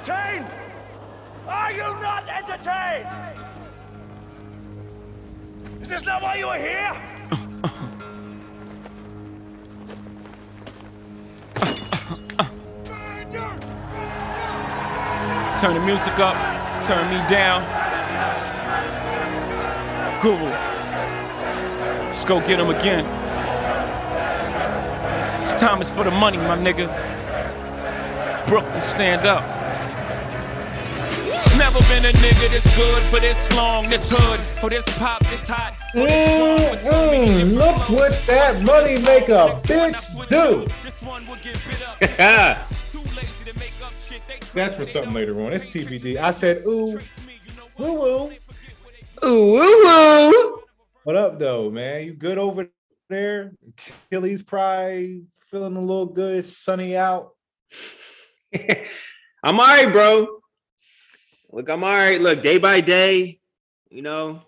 entertained? Are you not entertained? Is this not why you are here? Turn the music up, turn me down. Guru. Let's go get him again. This time is for the money, my nigga. Brooklyn, stand up. Never been a nigga this good for this long, this hood, or this pop, this hot. or this strong with so Mm, different look what that money make a bitch do. This one will get bit up. Too lazy to make up shit. They That's for something later on. It's TBD. I said, ooh, woo woo. Ooh, woo, woo. What up, though, man? You good over there? Achilles probably feeling a little good. It's sunny out. I'm all right, bro. Look, I'm all right. Look, day by day, you know,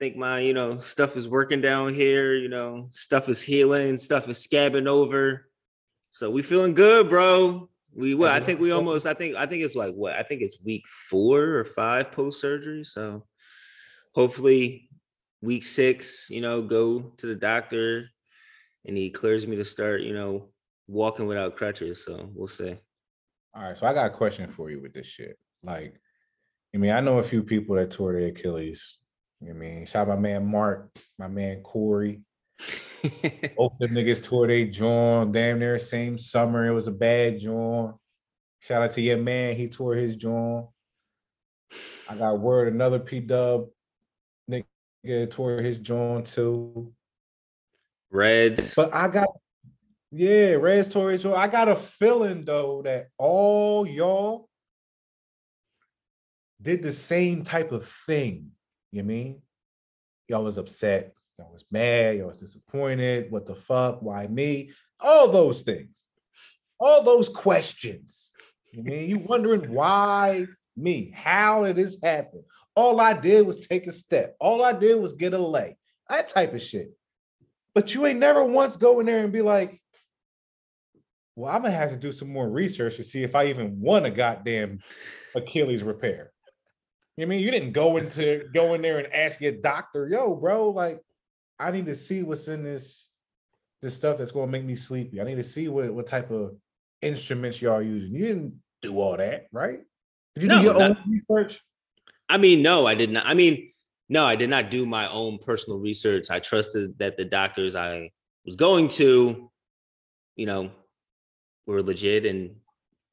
think my, you know, stuff is working down here, you know, stuff is healing, stuff is scabbing over. So we feeling good, bro. We well, I think we almost, I think, I think it's like what? I think it's week four or five post surgery. So hopefully week six, you know, go to the doctor and he clears me to start, you know, walking without crutches. So we'll see. All right, so I got a question for you with this shit. Like, I mean, I know a few people that tore their Achilles. You know I mean, shout out my man Mark, my man Corey. Both them niggas tore their jaw damn near same summer. It was a bad jaw. Shout out to your man, he tore his jaw. I got word another P Dub nigga tore his jaw too. Reds. But I got yeah, Reds tore his jaw. I got a feeling though that all y'all did the same type of thing. You mean? Y'all was upset, y'all was mad, y'all was disappointed. What the fuck? Why me? All those things. All those questions. You mean you wondering why me? How did this happen? All I did was take a step. All I did was get a lay. That type of shit. But you ain't never once go in there and be like, well, I'm gonna have to do some more research to see if I even want a goddamn Achilles repair. You know I mean you didn't go into go in there and ask your doctor, yo, bro, like I need to see what's in this this stuff that's gonna make me sleepy. I need to see what what type of instruments y'all using. You didn't do all that, right? Did you No, do your not- own research? I mean, no, I did not. I mean, no, I did not do my own personal research. I trusted that the doctors I was going to, you know, were legit and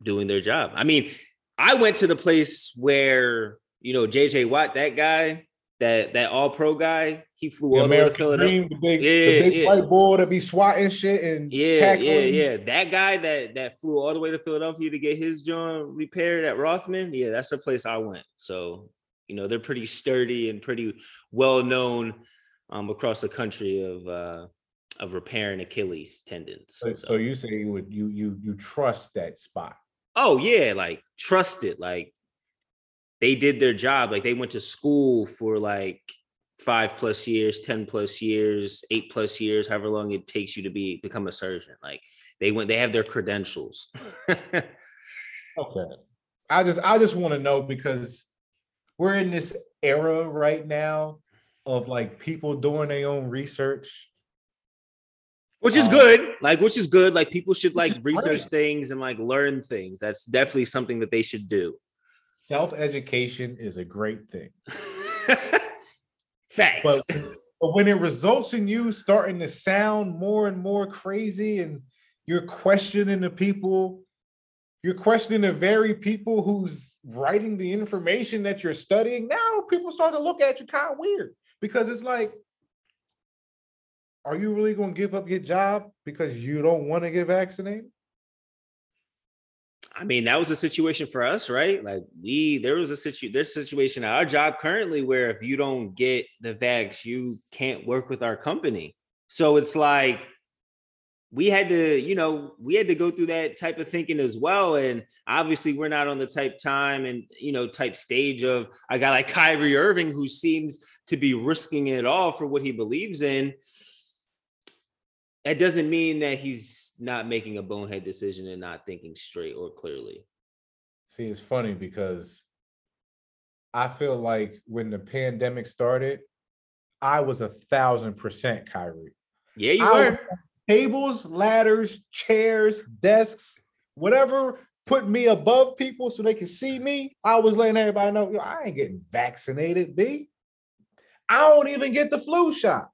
doing their job. I mean, I went to the place where, you know, JJ Watt, that guy, that that all pro guy, he flew The all the way to Philadelphia. Dream, the big, Yeah, the big yeah. white boy that be swatting shit and Yeah, tackling. yeah, yeah. That guy that that flew all the way to Philadelphia to get his joint repaired at Rothman. Yeah, that's the place I went. So you know they're pretty sturdy and pretty well known um, across the country of uh, of repairing Achilles tendons. So, so you say you would you you you trust that spot? oh yeah, like trust it. Like they did their job. Like they went to school for like five plus years, ten plus years, eight plus years, however long it takes you to be become a surgeon. Like they went, they have their credentials. Okay. I just I just want to know because we're in this era right now of like people doing their own research. which is Um, good like which is good like people should like research great. things and like learn things that's definitely something that they should do Self-education is a great thing. facts But, but when it results in you starting to sound more and more crazy and you're questioning the people, you're questioning the very people who's writing the information that you're studying. Now people start to look at you kind of weird because it's like, are you really going to give up your job because you don't want to get vaccinated? I mean that was a situation for us right like we there was a situ there's a situation at our job currently where if you don't get the vax you can't work with our company so it's like we had to, you know, we had to go through that type of thinking as well. And obviously, we're not on the type time and, you know, type stage of a guy like Kyrie Irving who seems to be risking it all for what he believes in. That doesn't mean that he's not making a bonehead decision and not thinking straight or clearly. See, it's funny because I feel like when the pandemic started, I was a thousand percent Kyrie. Yeah, you I were. tables, ladders, chairs, desks, whatever put me above people so they can see me. I was letting everybody know, I ain't getting vaccinated, B. I don't even get the flu shot.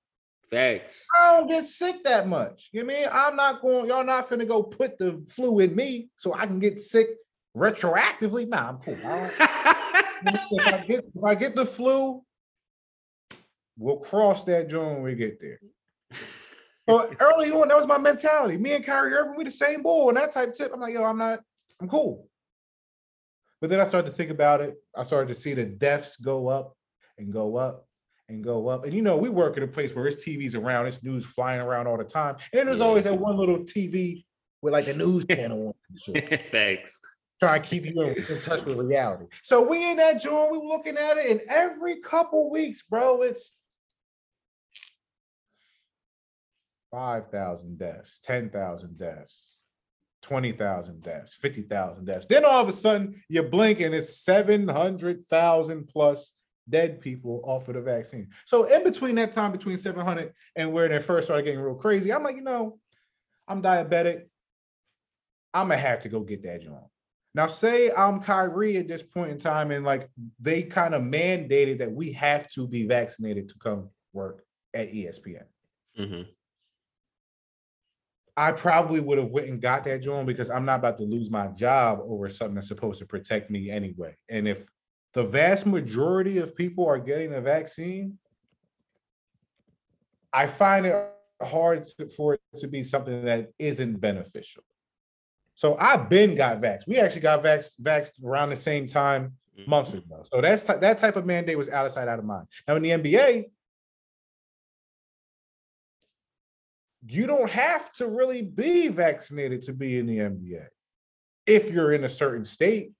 Facts. I don't get sick that much. You know I mean? I'm not going, y'all not finna go put the flu in me so I can get sick retroactively. Nah, I'm cool. I if I get if I get the flu, we'll cross that joint when we get there. But early on, that was my mentality. Me and Kyrie Irving, we the same ball and that type tip. I'm like, yo, I'm not, I'm cool. But then I started to think about it. I started to see the deaths go up and go up and go up. And you know, we work in a place where it's TVs around, it's news flying around all the time. And there's Yeah. always that one little TV with like the news channel on shit trying to keep you in, in touch with reality. So we in that joint, we were looking at it, and every couple weeks, bro, it's five thousand deaths, ten thousand deaths, twenty thousand deaths, fifty thousand deaths. Then all of a sudden, you blink and it's seven hundred thousand plus dead people off of the vaccine. So in between that time, between seven hundred and where they first started getting real crazy, I'm like, you know, I'm diabetic. I'm gonna have to go get that joint. Now, say I'm Kyrie at this point in time, and like they kind of mandated that we have to be vaccinated to come work at ESPN. Mhm. I probably would have went and got that joint because I'm not about to lose my job over something that's supposed to protect me anyway. And if the vast majority of people are getting a vaccine, I find it hard to- for it to be something that isn't beneficial. So I've been got vaxxed. We actually got vax vaxxed around the same time mm-hmm. months ago. So that's that type of mandate was out of sight, out of mind. Now in the NBA, you don't have to really be vaccinated to be in the NBA. If you're in a certain state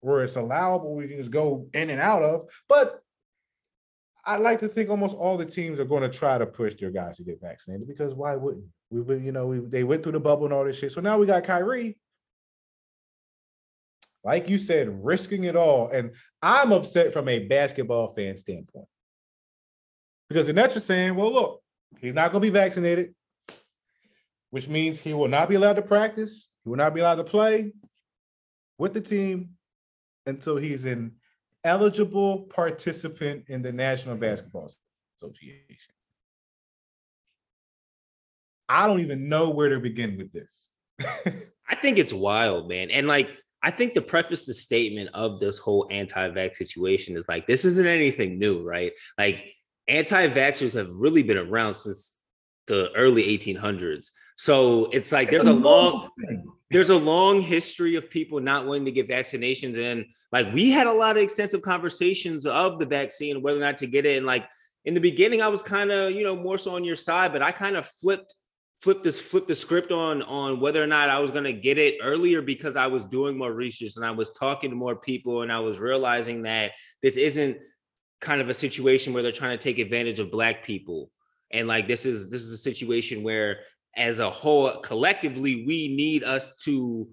where it's allowable, we can just go in and out of. But I like to think almost all the teams are going to try to push their guys to get vaccinated because why wouldn't we've been, you know, we they went through the bubble and all this shit. So now we got Kyrie, like you said, risking it all. And I'm upset from a basketball fan standpoint. Because the Nets are saying, well, look, he's not going to be vaccinated, which means he will not be allowed to practice. He will not be allowed to play with the team until he's an eligible participant in the National Basketball Association. I don't even know where to begin with this. I think it's wild, man. And like, I think the preface the statement of this whole anti-vax situation is like, this isn't anything new, right? Like, anti-vaxxers have really been around since the early 1800s. So it's like there's a long there's a long history of people not wanting to get vaccinations. And like we had a lot of extensive conversations of the vaccine whether or not to get it. And like in the beginning i was kind of you know more so on your side but i kind of flipped flipped this flipped the script on on whether or not i was going to get it earlier because i was doing more research and i was talking to more people and i was realizing that this isn't kind of a situation where they're trying to take advantage of black people and like this is this is a situation where as a whole collectively we need us to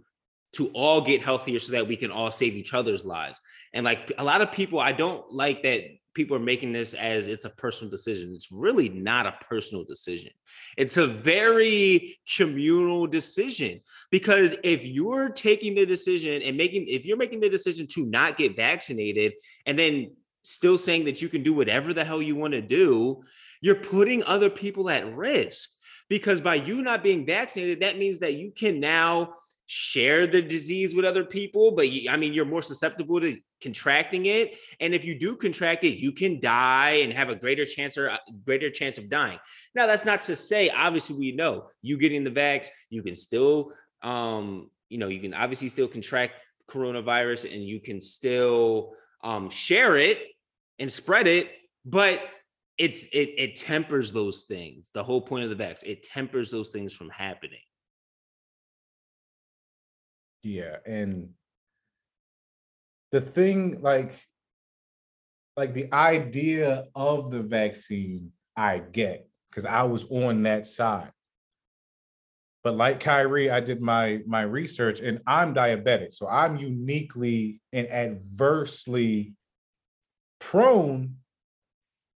to all get healthier so that we can all save each other's lives. And like a lot of people i don't like that people are making this as it's a personal decision. It's really not a personal decision. It's a very communal decision because if you're taking the decision and making if you're making the decision to not get vaccinated and then still saying that you can do whatever the hell you want to do you're putting other people at risk. Because by you not being vaccinated that means that you can now share the disease with other people but you, i mean you're more susceptible to contracting it. And if you do contract it you can die and have a greater chance or uh, greater chance of dying. Now that's not to say obviously we know you getting the vax you can still um you know you can obviously still contract coronavirus and you can still um share it and spread it but it's it it tempers those things. The whole point of the vax, it tempers those things from happening. Yeah, and the thing like like the idea of the vaccine I get because I was on that side. But like Kyrie, I did my my research and I'm diabetic. So I'm uniquely and adversely prone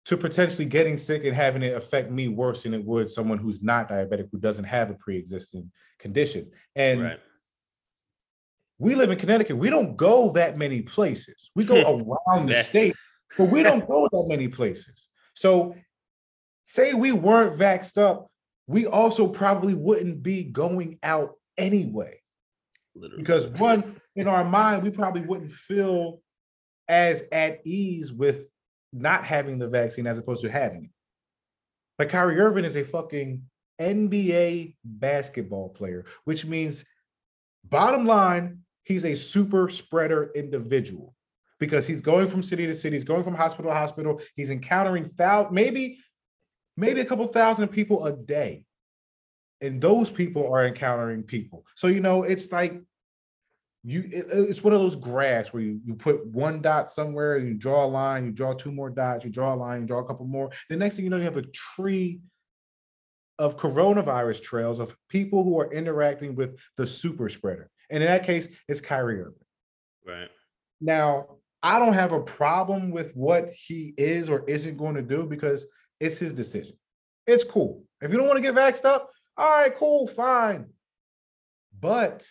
to potentially getting sick and having it affect me worse than it would someone who's not diabetic who doesn't have a pre-existing condition. And Right. we live in Connecticut. We don't go that many places. We go around the state, but we don't go that many places. So, say we weren't vaxxed up, we also probably wouldn't be going out anyway. Literally. Because one, in our mind, we probably wouldn't feel as at ease with not having the vaccine as opposed to having it. But Kyrie Irving is a fucking NBA basketball player, which means, bottom line, he's a super spreader individual because he's going from city to city, he's going from hospital to hospital, he's encountering thou maybe, maybe a couple thousand people a day. And those people are encountering people. So, you know, it's like you it- it's one of those graphs where you, you put one dot somewhere, and you draw a line, you draw two more dots, you draw a line, you draw a couple more. The next thing you know, you have a tree of coronavirus trails of people who are interacting with the super spreader. And in that case, it's Kyrie Irving. Right. Now, I don't have a problem with what he is or isn't going to do because it's his decision. It's cool. If you don't want to get vaxxed up, all right, cool, fine. But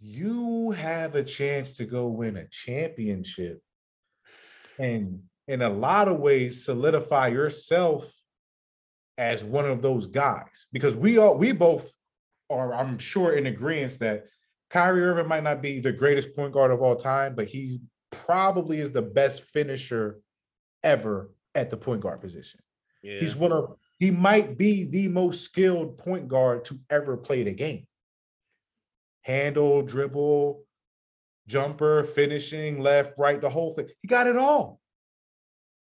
you have a chance to go win a championship and in a lot of ways solidify yourself as one of those guys because we all we both are I'm sure in agreement that Kyrie Irving might not be the greatest point guard of all time, but he probably is the best finisher ever at the point guard position. Yeah. He's one of he might be the most skilled point guard to ever play the game. Handle, dribble, jumper, finishing, left, right, the whole thing. He got it all.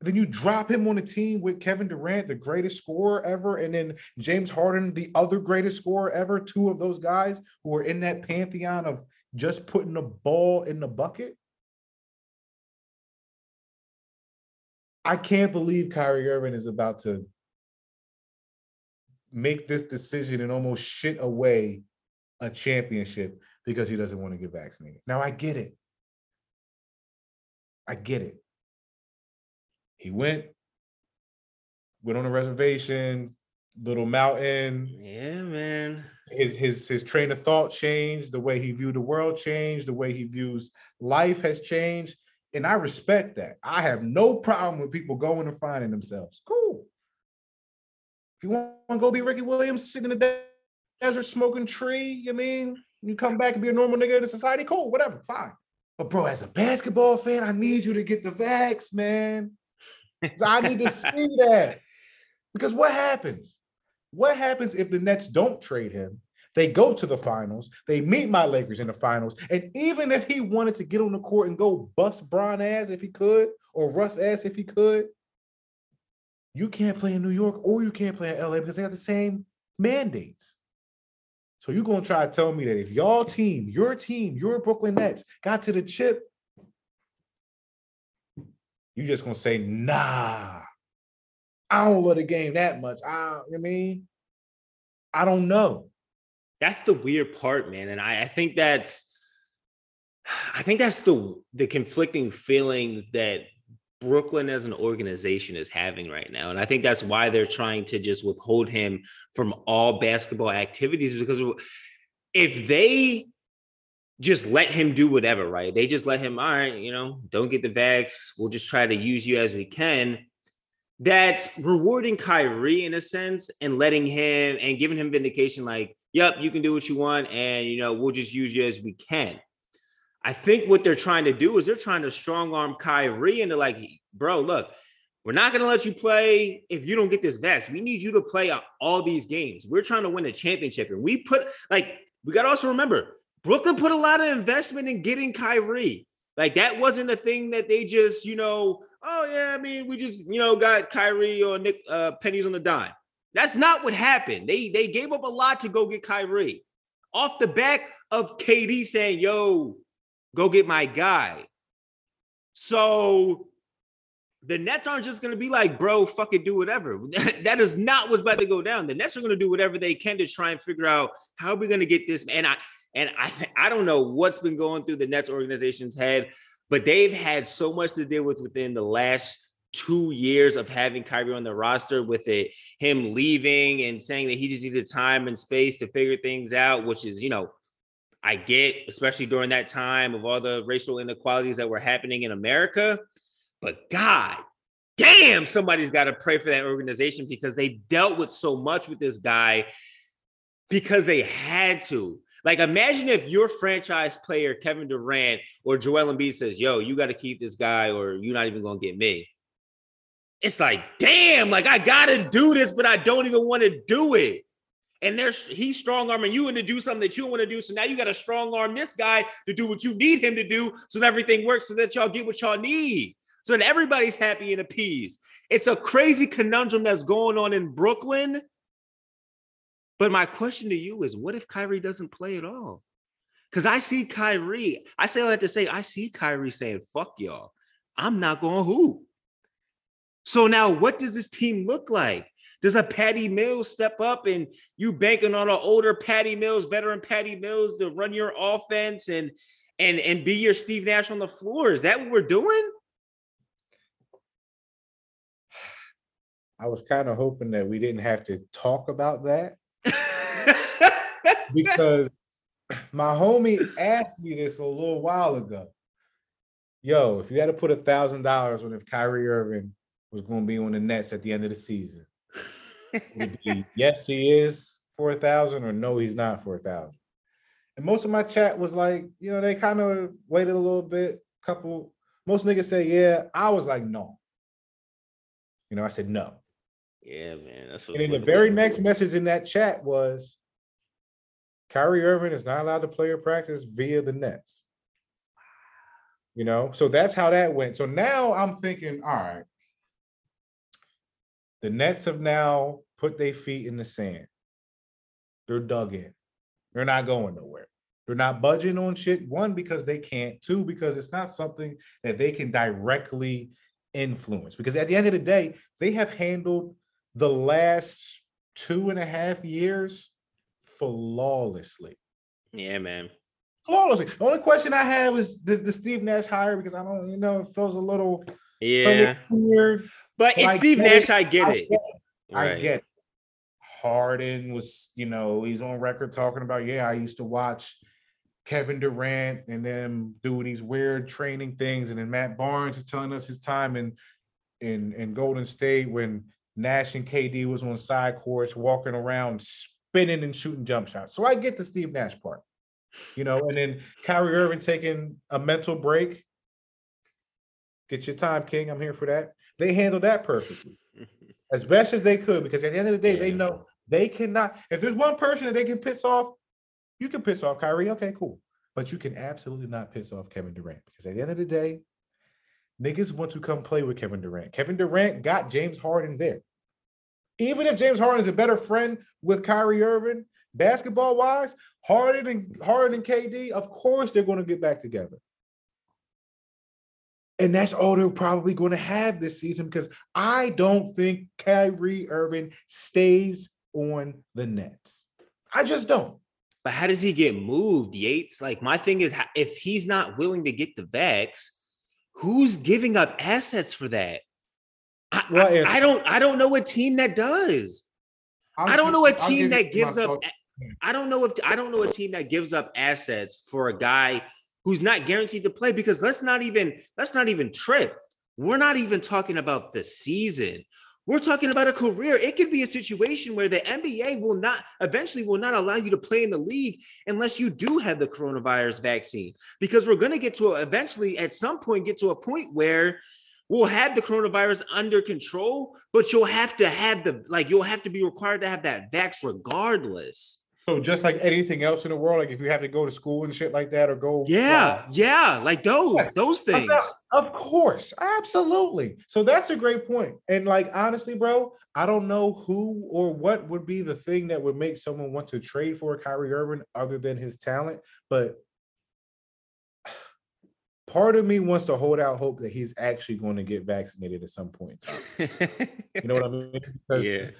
Then you drop him on a team with Kevin Durant, the greatest scorer ever, and then James Harden, the other greatest scorer ever. Two of those guys who are in that pantheon of just putting the ball in the bucket. I can't believe Kyrie Irving is about to make this decision and almost shit away a championship because he doesn't want to get vaccinated. Now I get it. I get it. He went, went on a reservation, little mountain. Yeah, man. His his his train of thought changed, the way he viewed the world changed, the way he views life has changed. And I respect that. I have no problem with people going and finding themselves. Cool. If you want to go be Ricky Williams sitting in the de- desert smoking tree, you mean you come back and be a normal nigga in the society, cool, whatever, fine. But bro, as a basketball fan, I need you to get the vax, man. I need to see that. Because what happens? What happens if the Nets don't trade him? They go to the finals. They meet my Lakers in the finals. And even if he wanted to get on the court and go bust Bron ass if he could, or Russ ass if he could, you can't play in New York or you can't play in LA because they have the same mandates. So you're gonna try to tell me that if y'all team, your team, your Brooklyn Nets got to the chip, you just gonna say, nah, I don't love the game that much. I, I mean, I don't know. That's the weird part, man. And I, I think that's I think that's the the conflicting feelings that Brooklyn as an organization is having right now. And I think that's why they're trying to just withhold him from all basketball activities because if they just let him do whatever, right? They just let him, all right, you know, don't get the vax. We'll just try to use you as we can. That's rewarding Kyrie in a sense and letting him and giving him vindication like, yep, you can do what you want. And, you know, we'll just use you as we can. I think what they're trying to do is they're trying to strong arm Kyrie into like, bro, look, we're not going to let you play if you don't get this vax. We need you to play all these games. We're trying to win a championship. And we put, like, we got to also remember, Brooklyn put a lot of investment in getting Kyrie. Like, that wasn't a thing that they just, you know, oh, yeah, I mean, we just, you know, got Kyrie or Nick uh, pennies on the dime. That's not what happened. They they gave up a lot to go get Kyrie off the back of KD saying, yo, go get my guy. So the Nets aren't just going to be like, bro, fucking do whatever. that is not what's about to go down. The Nets are going to do whatever they can to try and figure out how we're we going to get this. And I and I I don't know what's been going through the Nets organization's head, but they've had so much to deal with within the last two years of having Kyrie on the roster with it, him leaving and saying that he just needed time and space to figure things out, which is, you know, I get, especially during that time of all the racial inequalities that were happening in America. But God damn, somebody's got to pray for that organization because they dealt with so much with this guy because they had to. Like, imagine if your franchise player, Kevin Durant or Joel Embiid, says, Yo, you got to keep this guy or you're not even going to get me. It's like, damn, like I got to do this, but I don't even want to do it. And there's he's strong arming you into do something that you want to do. So now you got to strong arm this guy to do what you need him to do so that everything works so that y'all get what y'all need so that everybody's happy and appeased. It's a crazy conundrum that's going on in Brooklyn. But my question to you is what if Kyrie doesn't play at all? Because I see Kyrie, I say all that to say, I see Kyrie saying, fuck y'all. I'm not going hoop. So now what does this team look like? Does a Patty Mills step up and you banking on an older Patty Mills, veteran Patty Mills to run your offense and and and be your Steve Nash on the floor? Is that what we're doing? I was kind of hoping that we didn't have to talk about that because my homie asked me this a little while ago. Yo, if you had to put a thousand dollars on if Kyrie Irving was going to be on the Nets at the end of the season, be, yes, he is for a thousand, or no, he's not for a thousand. And most of my chat was like, you know, they kind of waited a little bit. Couple, most niggas say, yeah. I was like, no. You know, I said no. Yeah, man. That's what. And then the very next message in that chat was, Kyrie Irving is not allowed to play or practice via the Nets. You know, so that's how that went. So now I'm thinking, all right, the Nets have now put their feet in the sand. They're dug in. They're not going nowhere. They're not budging on shit. One, because they can't. Two, because it's not something that they can directly influence. Because at the end of the day, they have handled the last two and a half years flawlessly. Yeah, man. Flawlessly. The only question I have is the, the Steve Nash hire because I don't, you know, it feels a little yeah weird. But it's Steve Nash. I get I it. Get it. Right. I get it. Harden was, you know, he's on record talking about, yeah, I used to watch Kevin Durant and them doing these weird training things. And then Matt Barnes is telling us his time in in in Golden State when Nash and KD was on side courts walking around spinning and shooting jump shots. So I get the Steve Nash part, you know, and then Kyrie Irving taking a mental break. Get your time, King. I'm here for that. They handled that perfectly, as best as they could, because at the end of the day, yeah. they know they cannot. If there's one person that they can piss off, you can piss off Kyrie. Okay, cool. But you can absolutely not piss off Kevin Durant because at the end of the day, niggas want to come play with Kevin Durant. Kevin Durant got James Harden there. Even if James Harden is a better friend with Kyrie Irving, basketball wise, Harden and Harden and KD, of course they're going to get back together. And that's all they're probably going to have this season because I don't think Kyrie Irving stays on the Nets. I just don't. But how does he get moved, Yates? Like my thing is, if he's not willing to get the vax, who's giving up assets for that? I, I, I, don't. I don't know a team that does. I'll I do not know a team that gives up. I don't know if I don't know a team that gives up assets for a guy who's not guaranteed to play. Because let's not even let's not even trip. We're not even talking about the season. We're talking about a career. It could be a situation where the NBA will not eventually will not allow you to play in the league unless you do have the coronavirus vaccine. Because we're going to get to a, eventually at some point get to a point where we'll have the coronavirus under control, but you'll have to have the like you'll have to be required to have that vax regardless. So just like anything else in the world, like if you have to go to school and shit like that, or go, yeah, yeah, like those, those things. Of course, absolutely. So that's a great point. And like honestly, bro, I don't know who or what would be the thing that would make someone want to trade for Kyrie Irving other than his talent, but part of me wants to hold out hope that he's actually going to get vaccinated at some point in time. You know what I mean? Because Yeah.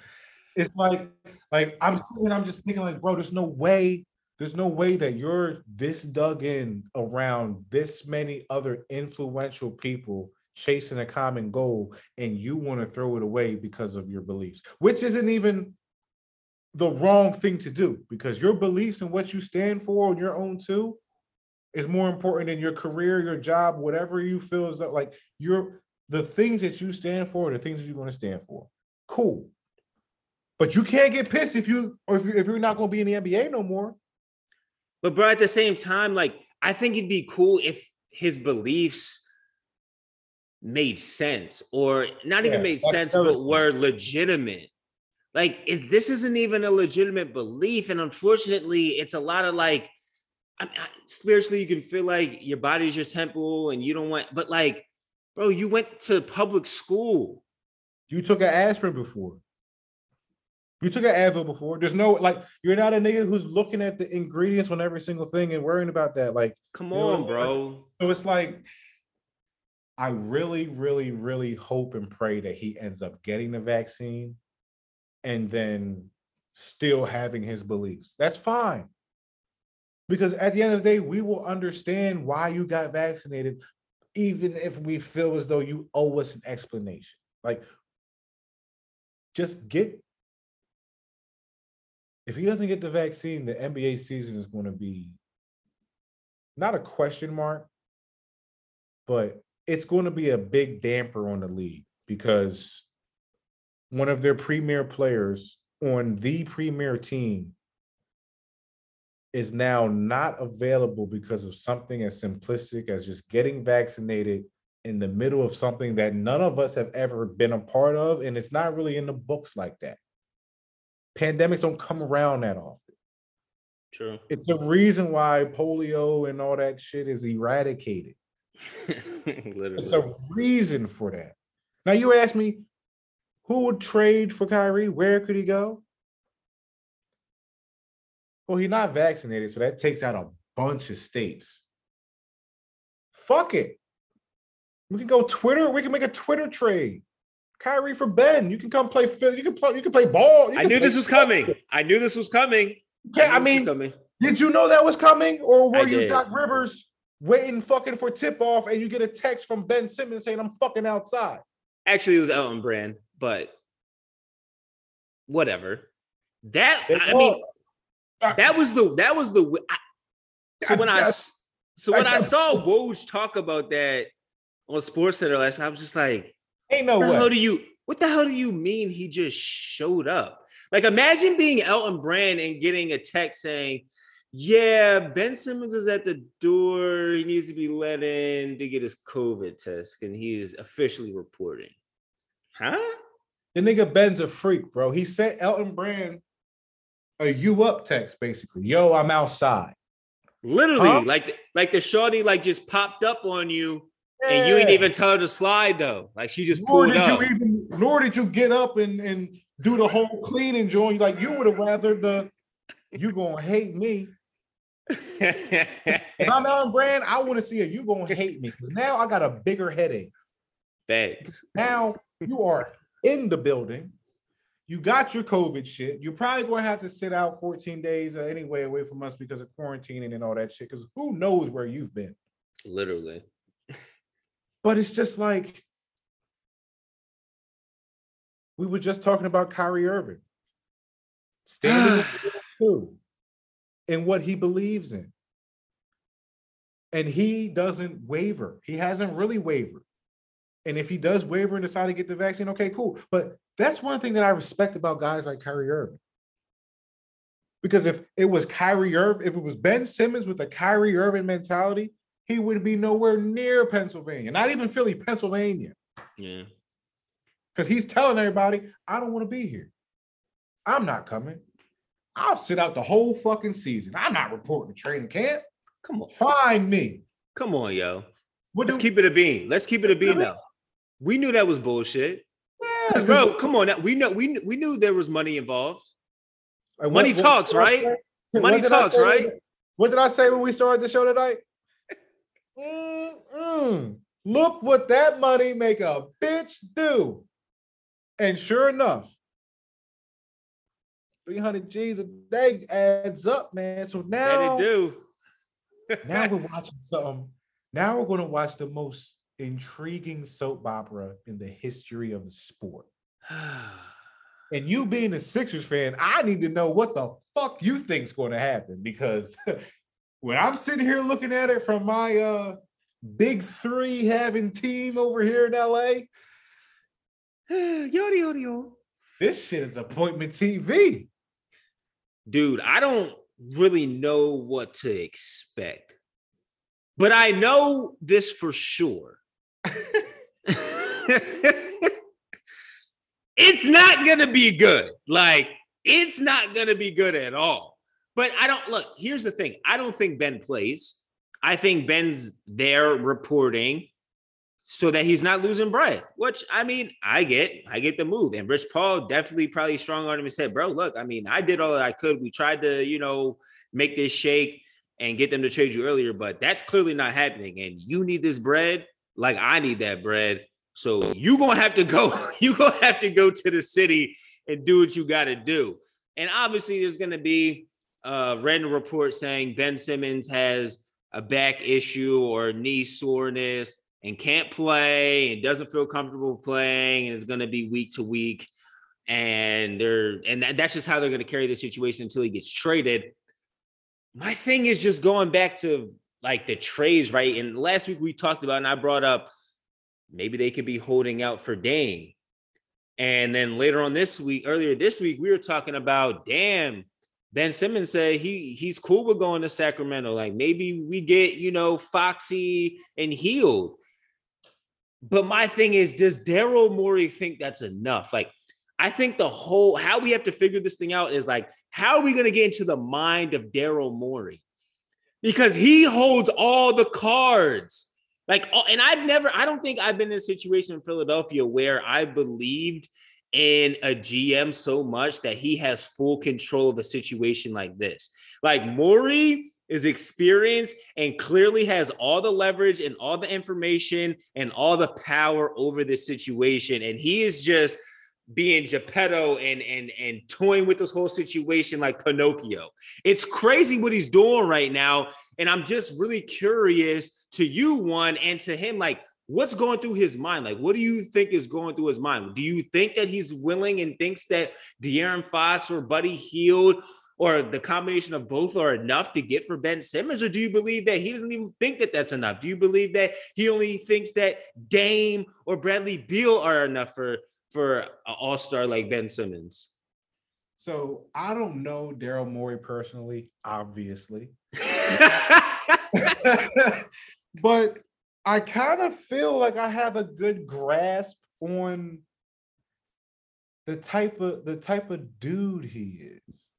It's like, like I'm sitting, I'm just thinking, like, bro, there's no way, there's no way that you're this dug in around this many other influential people chasing a common goal, and you want to throw it away because of your beliefs, which isn't even the wrong thing to do because your beliefs and what you stand for on your own too is more important than your career, your job, whatever you feel is that like you're the things that you stand for, the things that you're going to stand for. Cool. But you can't get pissed if you or if, you, if you're not going to be in the NBA no more. But bro, at the same time, like I think it'd be cool if his beliefs made sense, or not even Yeah, made sense, but thing. were legitimate. Like, is this isn't even a legitimate belief, and unfortunately, it's a lot of like, I, I, spiritually, you can feel like your body's your temple, and you don't want. But like, bro, you went to public school. You took an aspirin before. You took an Advil before. There's no like you're not a nigga who's looking at the ingredients on every single thing and worrying about that. Like Come on, bro. So it's like, I really, really, really hope and pray that he ends up getting the vaccine and then still having his beliefs. That's fine. Because at the end of the day, we will understand why you got vaccinated, even if we feel as though you owe us an explanation. Like, just get. If he doesn't get the vaccine, the NBA season is going to be not a question mark, but it's going to be a big damper on the league because one of their premier players on the premier team is now not available because of something as simplistic as just getting vaccinated in the middle of something that none of us have ever been a part of and it's not really in the books like that pandemics don't come around that often True. it's a reason why polio and all that shit is eradicated. Literally. It's a reason for that. Now you ask me, who would trade for Kyrie? Where could he go? Well, he's not vaccinated, so that takes out a bunch of states. Fuck it. We can go Twitter. We can make a Twitter trade. Kyrie for Ben. You can come play. You can play. You can play ball. You I knew play this was coming. I knew this was coming. Yeah, I knew this was mean, coming. Did you know that was coming, or were I you. Doc Rivers waiting fucking for tip off, and you get a text from Ben Simmons saying I'm fucking outside? Actually, it was Elton Brand, but whatever. That It I mean, that was the that was the. I- so when I s- so when I Yes. saw Woj talk about that on Sports Center last night, I was just like, ain't no what the hell do you what the hell do you mean he just showed up? Like imagine being Elton Brand and getting a text saying, Yeah, Ben Simmons is at the door. He needs to be let in to get his COVID test, and he's officially reporting. Huh? The nigga Ben's a freak, bro. He sent Elton Brand a you up text, basically. Yo, I'm outside. Literally, Huh? like like the shorty like just popped up on you, and you ain't Yeah. even tell her to slide though. Like she just Nor pulled did up. you even, nor did you get up and, and do the whole clean and join. Like you would have rather the you gonna hate me. If I'm Elton Brand, I want to see a you gonna hate me because now I got a bigger headache. Thanks. Now you are in the building. You got your COVID shit. You're probably going to have to sit out 14 days or anyway away from us because of quarantining and all that shit. Because who knows where you've been? Literally. But it's just like we were just talking about Kyrie Irving standing too and what he believes in. And he doesn't waver. He hasn't really wavered. And if he does waver and decide to get the vaccine, okay, cool. But that's one thing that I respect about guys like Kyrie Irving. Because if it was Kyrie Irving, if it was Ben Simmons with the Kyrie Irving mentality, he would be nowhere near Pennsylvania, not even Philly, Pennsylvania. Yeah. Because he's telling everybody, I don't want to be here. I'm not coming. I'll sit out the whole fucking season. I'm not reporting to training camp. Come on. Find me. Come on, yo. What Let's do- keep it a bean. Let's keep it a bean now. We knew that was bullshit. Yeah, Bro, come on. Now. We know we we knew there was money involved. Like, money talks, did I right? Money What I talks, right? What did I say when we started the show tonight? Mm-mm. Look what that money make a bitch do. And sure enough, 300 G's a day adds up, man. So now, it do. now we're watching something. Now we're going to watch the most intriguing soap opera in the history of the sport. And you being a Sixers fan, I need to know what the fuck you think's going to happen because when I'm sitting here looking at it from my uh big three having team over here in LA, Yodi yodi yo. this shit is appointment TV. Dude, I don't really know what to expect. But I know this for sure. it's not going to be good. Like, it's not going to be good at all. But I don't look, here's the thing I don't think Ben plays. I think Ben's there reporting so that he's not losing bread, which I mean, I get, I get the move. And Rich Paul definitely probably strong him and said, Bro, look, I mean, I did all that I could. We tried to, you know, make this shake and get them to trade you earlier, but that's clearly not happening. And you need this bread like I need that bread. So you gonna have to go, you gonna have to go to the city and do what you gotta do. And obviously, there's gonna be a random report saying Ben Simmons has a back issue or knee soreness and can't play and doesn't feel comfortable playing and is going to be week to week. And they're and that, that's just how they're going to carry the situation until he gets traded. My thing is just going back to like the trades right? And last week we talked about and i brought up maybe they could be holding out for Dame. And then later on this week, earlier this week, we were talking about damn, Ben Simmons said he he's cool with going to Sacramento. Like maybe we get, you know, Foxy and Hield. But my thing is, does Daryl Morey think that's enough? Like, I think the whole how we have to figure this thing out is like, how are we going to get into the mind of Daryl Morey? Because he holds all the cards. Like, and I've never, I don't think I've been in a situation in Philadelphia where I believed in a GM so much that he has full control of a situation like this. Like Morey is experienced and clearly has all the leverage and all the information and all the power over this situation. And he is just being Geppetto and and and toying with this whole situation like Pinocchio. It's crazy what he's doing right now. And I'm just really curious to you, one, and to him, like, what's going through his mind? Like, what do you think is going through his mind? Do you think that he's willing and thinks that De'Aaron Fox or Buddy Hield or the combination of both are enough to get for Ben Simmons? Or do you believe that he doesn't even think that that's enough? Do you believe that he only thinks that Dame or Bradley Beal are enough for for an all-star like Ben Simmons? So I don't know Daryl Morey personally, obviously. but I kind of feel like I have a good grasp on the type of the type of dude he is.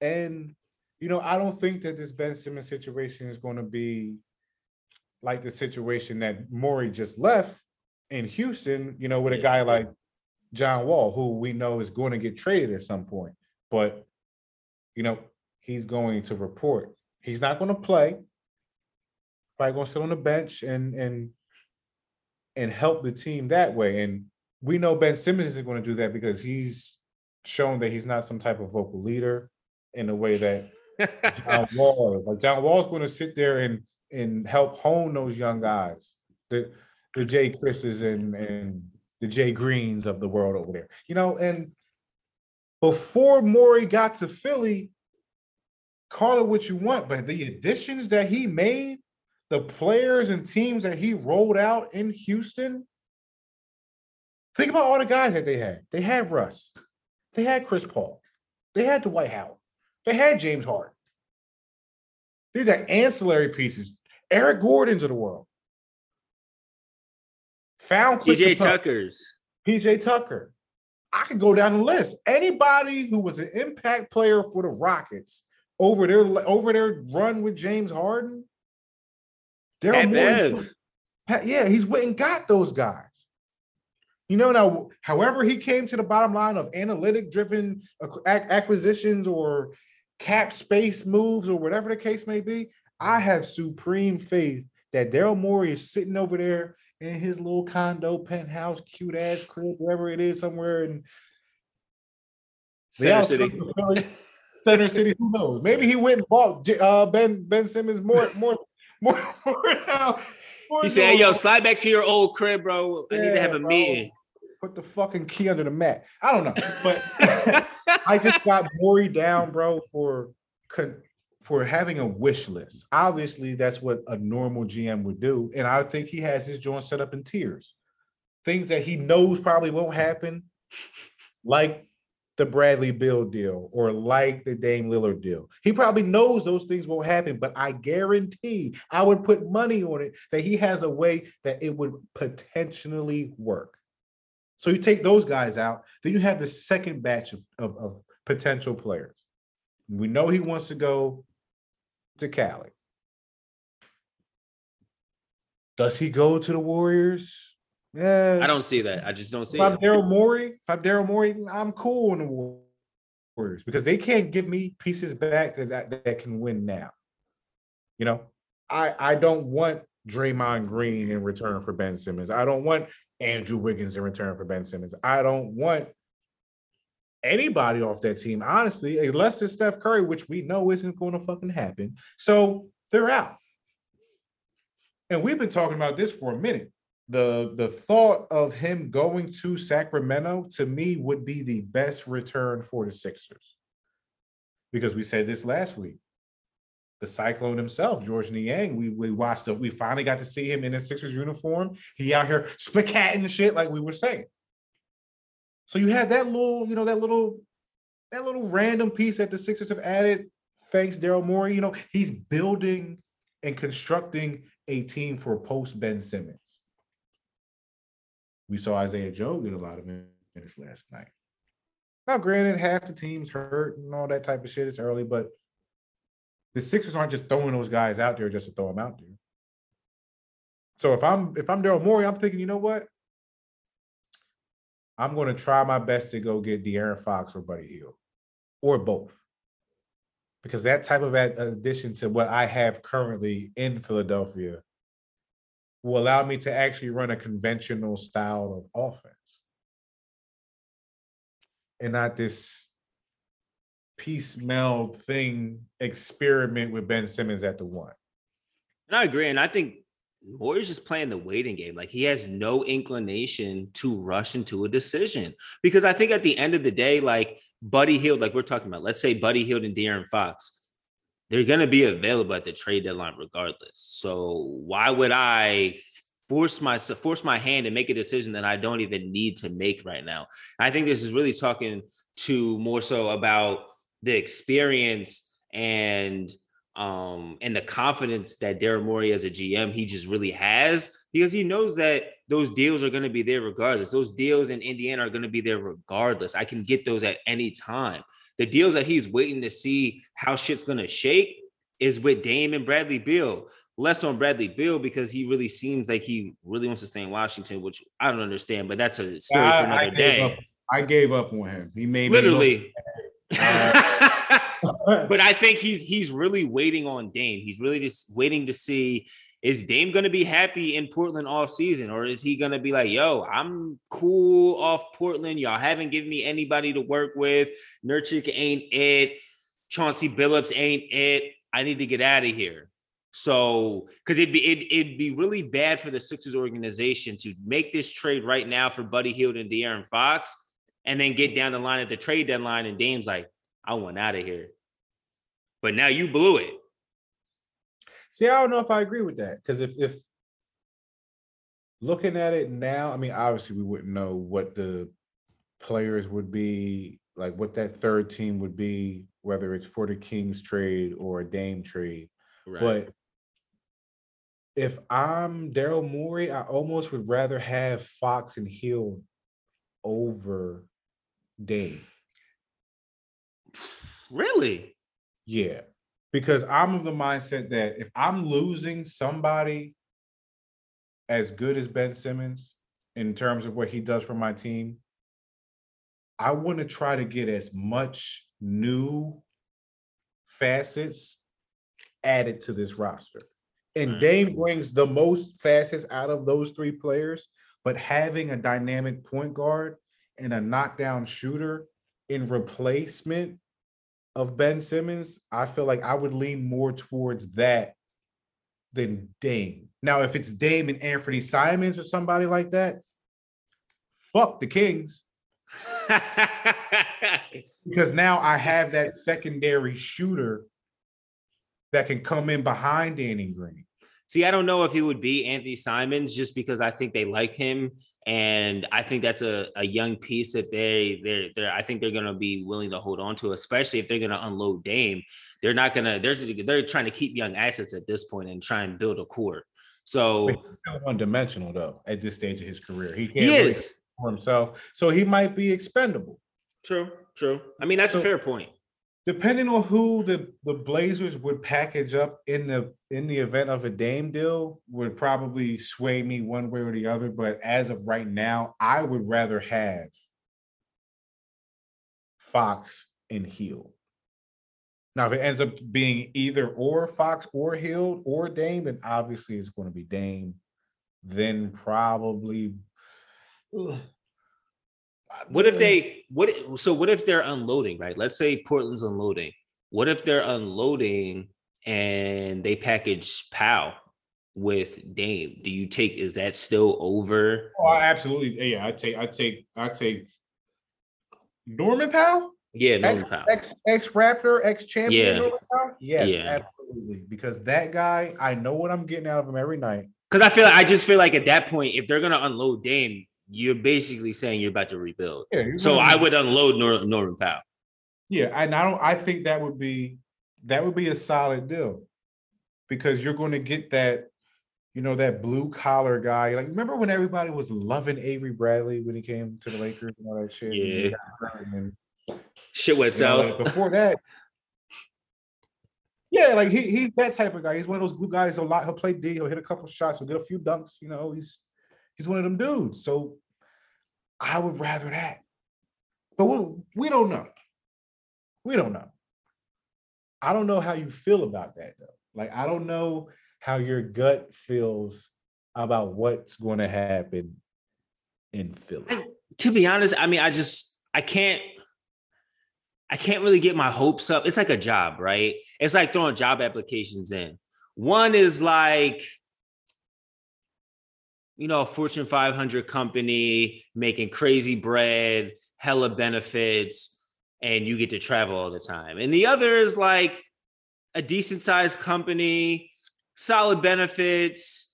And you know, I don't think that this Ben Simmons situation is going to be like the situation that Morey just left in Houston, you know, with a Yeah. guy like John Wall, who we know is going to get traded at some point. But you know, he's going to report. He's not going to play. Probably going to sit on the bench and and and help the team that way. And we know Ben Simmons isn't going to do that because he's shown that he's not some type of vocal leader in the way that John Wall is. Like John Wall's going to sit there and and help hone those young guys, the the Jay Chris's and and the Jay Greens of the world over there. You know, and before Morey got to Philly, call it what you want, but the additions that he made, the players and teams that he rolled out in Houston. Think about all the guys that they had. They had Russ, they had Chris Paul, they had Dwight Howard, they had James Harden. They got ancillary pieces, Eric Gordon's of the world. Found PJ. Tucker's. PJ Tucker. I could go down the list. Anybody who was an impact player for the Rockets over their over their run with James Harden, Daryl Morey- yeah, he's went and got those guys. You know, now, however, he came to the bottom line of analytic driven acquisitions or cap space moves or whatever the case may be. I have supreme faith that Daryl Morey is sitting over there in his little condo, penthouse, cute ass crib, wherever it is, somewhere in Center City. Center City. Who knows? Maybe he went and bought uh, Ben Ben Simmons more more more. more now. more He said, "Hey, yo, slide back to your old crib, bro. I need to have a bro. meeting." Put the fucking key under the mat. I don't know, but I just got Morey down, bro, for con- for having a wish list. Obviously, that's what a normal GM would do, and I think he has his joint set up in tiers. Things that he knows probably won't happen, like the Bradley Beal deal or like the Dame Lillard deal. He probably knows those things won't happen, but I guarantee I would put money on it that he has a way that it would potentially work. So you take those guys out, then you have the second batch of, of, of potential players. We know he wants to go to Cali. Does he go to the Warriors? Yeah. I don't see that. I just don't see If I'm. Daryl Morey, if I'm Daryl Morey, I'm cool in the Warriors because they can't give me pieces back that, that that can win now. You know, I I don't want Draymond Green in return for Ben Simmons. I don't want Andrew Wiggins in return for Ben Simmons. I don't want anybody off that team, honestly, unless it's Steph Curry, which we know isn't going to fucking happen. So they're out. And we've been talking about this for a minute the the thought of him going to Sacramento to me would be the best return for the Sixers. Because we said this last week. The Cyclone himself, Georges Niang, we we watched. We finally got to see him in his Sixers uniform. He out here spicatting shit, like we were saying. So you have that little, you know, that little, that little random piece that the Sixers have added. Thanks, Daryl Morey. You know, he's building and constructing a team for post Ben Simmons. We saw Isaiah Joe get a lot of minutes last night. Now, granted, half the team's hurt and all that type of shit. It's early, but the Sixers aren't just throwing those guys out there just to throw them out there. So if I'm if I'm Daryl Morey, I'm thinking, you know what? I'm going to try my best to go get De'Aaron Fox or Buddy Hield, or both, because that type of addition to what I have currently in Philadelphia will allow me to actually run a conventional style of offense and not this piecemeal thing experiment with Ben Simmons at the one. And I agree. And I think Warriors just playing the waiting game. Like he has no inclination to rush into a decision. Because I think at the end of the day, like Buddy Hield, like we're talking about, let's say Buddy Hield and De'Aaron Fox, they're gonna be available at the trade deadline regardless. So why would I force myself force my hand and make a decision that I don't even need to make right now? I think this is really talking to more so about the experience and um and the confidence that Daryl Morey as a GM he just really has because he knows that those deals are going to be there regardless. Those deals in Indiana are going to be there regardless. I can get those at any time. The deals that he's waiting to see how shit's going to shake is with Dame and Bradley Beal. Less on Bradley Beal because he really seems like he really wants to stay in Washington, which I don't understand, but that's a story for I- I another gave day. up- I gave up on him. He made me Literally. bad. but I think he's he's really waiting on Dame. He's really just waiting to see is Dame going to be happy in Portland all season, or is he going to be like, "Yo, I'm cool off Portland. Y'all haven't given me anybody to work with. Nurkic ain't it. Chauncey Billups ain't it. I need to get out of here." So, because it'd be it, it'd be really bad for the Sixers organization to make this trade right now for Buddy Hield and De'Aaron Fox, and then get down the line at the trade deadline, and Dame's like, "I want out of here." But now you blew it. See, I don't know if I agree with that because if if looking at it now, I mean, obviously we wouldn't know what the players would be, like what that third team would be, whether it's for the Kings trade or a Dame trade. Right. But if I'm Daryl Morey, I almost would rather have Fox and Hield over Dame. Really, Yeah, because I'm of the mindset that if I'm losing somebody as good as Ben Simmons in terms of what he does for my team, I want to try to get as much new facets added to this roster. And Right. Dame brings the most facets out of those three players, but having a dynamic point guard and a knockdown shooter in replacement of Ben Simmons, I feel like I would lean more towards that than Dame. Now, if it's Dame and Anthony Simons or somebody like that, fuck the Kings. Because now I have that secondary shooter that can come in behind Danny Green. See, I don't know if he would be Anthony Simons just because I think they like him. And I think that's a, a young piece that they they're they're I think they're gonna be willing to hold on to, especially if they're gonna unload Dame. They're not gonna they're they're trying to keep young assets at this point and try and build a core. So one dimensional though at this stage of his career. He can't he is for himself. So he might be expendable. true, true. I mean, that's a fair point. Depending on who the, the Blazers would package up in the in the event of a Dame deal would probably sway me one way or the other. But as of right now, I would rather have Fox and Hield. Now, if it ends up being either or Fox or Hield or Dame, then obviously it's going to be Dame. Then probably. What if they mm. what so what if they're unloading, right? Let's say Portland's unloading. What if they're unloading and they package Powell with Dame? Do you take is that still over? Oh, I absolutely. Eh, yeah, I take, I take, I take Norman Powell, Yeah, no ex, Powell. ex, ex Raptor, ex champion. Yeah. Yes, Yeah. absolutely. Because that guy, I know what I'm getting out of him every night. Because I feel like I just feel like at that point, if they're gonna unload Dame, you're basically saying you're about to rebuild. Yeah, So I would unload Nor- Norman Powell. Yeah, and I don't. I think that would be that would be a solid deal because you're going to get that, you know, that blue collar guy. Like, remember when everybody was loving Avery Bradley when he came to the Lakers and all that shit? Yeah. hurt, and Shit went You know, south. like, before that, yeah, like he he's that type of guy. He's one of those glue guys. A lot. He'll play D. He'll hit a couple shots. He'll get a few dunks. You know, he's he's one of them dudes. So I would rather that. But we, we don't know. We don't know. I don't know how you feel about that though. Like I don't know how your gut feels about what's going to happen in Philly. I- to be honest, I mean, I just I can't I can't really get my hopes up. It's like a job, right? It's like throwing job applications in. One is like you know, a Fortune 500 company making crazy bread, hella benefits, and you get to travel all the time. And the other is like a decent sized company, solid benefits,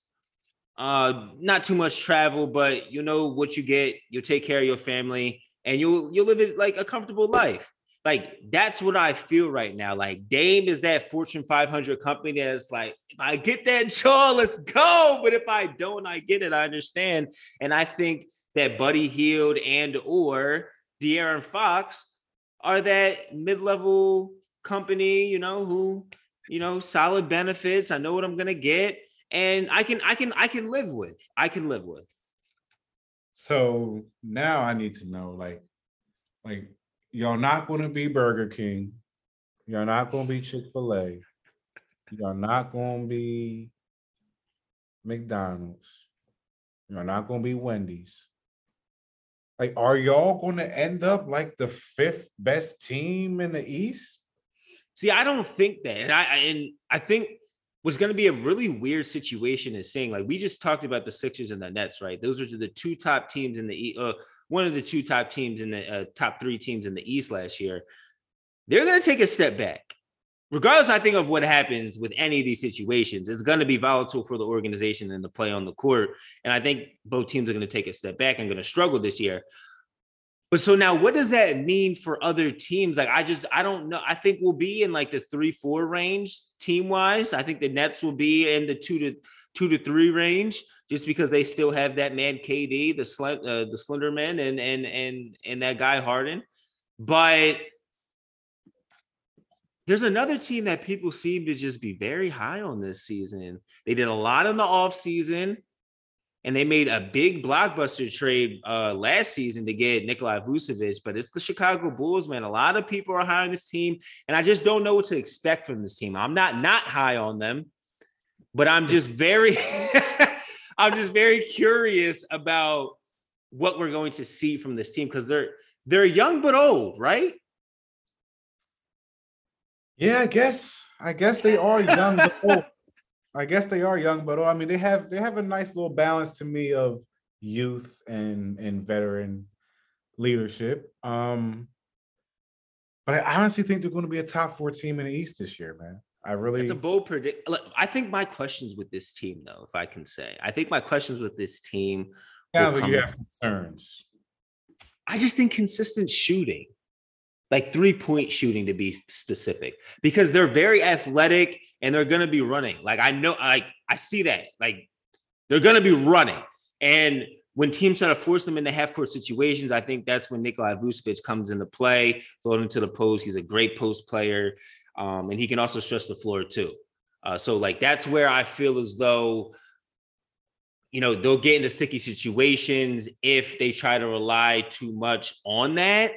uh, not too much travel, but you know what you get. You'll take care of your family, and you'll you'll live it like a comfortable life. Like that's what I feel right now. Like Dame is that Fortune 500 company that's like, if I get that jaw, let's go. But if I don't, I get it. I understand, and I think that Buddy Hield and or De'Aaron Fox are that mid-level company, you know, who you know solid benefits. I know what I'm gonna get and I can I can I can live with. I can live with. So now I need to know, like, like you're not going to be Burger King, you're not going to be Chick Fil A, you're not going to be McDonald's, you're not going to be Wendy's. Like, are y'all going to end up like the fifth best team in the East? See, I don't think that, and I and I think what's going to be a really weird situation is saying like we just talked about the Sixers and the Nets, right? Those are the two top teams in the uh, one of the two top teams in the uh, top three teams in the East last year. They're going to take a step back. Regardless, I think of what happens with any of these situations, it's going to be volatile for the organization and the play on the court. And I think both teams are going to take a step back and going to struggle this year. But so now, what does that mean for other teams? Like, I just, I don't know. I think we'll be in like the three, four range team wise. I think the Nets will be in the two to two to three range, just because they still have that man KD, the sl- uh, the slender man, and and and and that guy Harden. But there's another team that people seem to just be very high on this season. They did a lot in the off season, and they made a big blockbuster trade uh, last season to get Nikolai Vucevic. But it's the Chicago Bulls, man. A lot of people are high on this team, and I just don't know what to expect from this team. I'm not not high on them, but I'm just very, I'm just very curious about what we're going to see from this team because they're they're young but old, right? Yeah, I guess. I guess they are young but old. I guess they are young but old. I mean, they have they have a nice little balance to me of youth and and veteran leadership. Um, but I honestly think they're going to be a top four team in the East this year, man. I really. It's a bold predict. Look, I think my questions with this team, though, if I can say, I think my questions with this team. like come you have concerns. I just think consistent shooting, like three point shooting to be specific, because they're very athletic and they're going to be running. Like I know, like I see that, like they're going to be running. And when teams try to force them into half court situations, I think that's when Nikolai Vucevic comes into play, floating to the post. He's a great post player, um, and he can also stretch the floor too. Uh, so like that's where I feel as though you know they'll get into sticky situations if they try to rely too much on that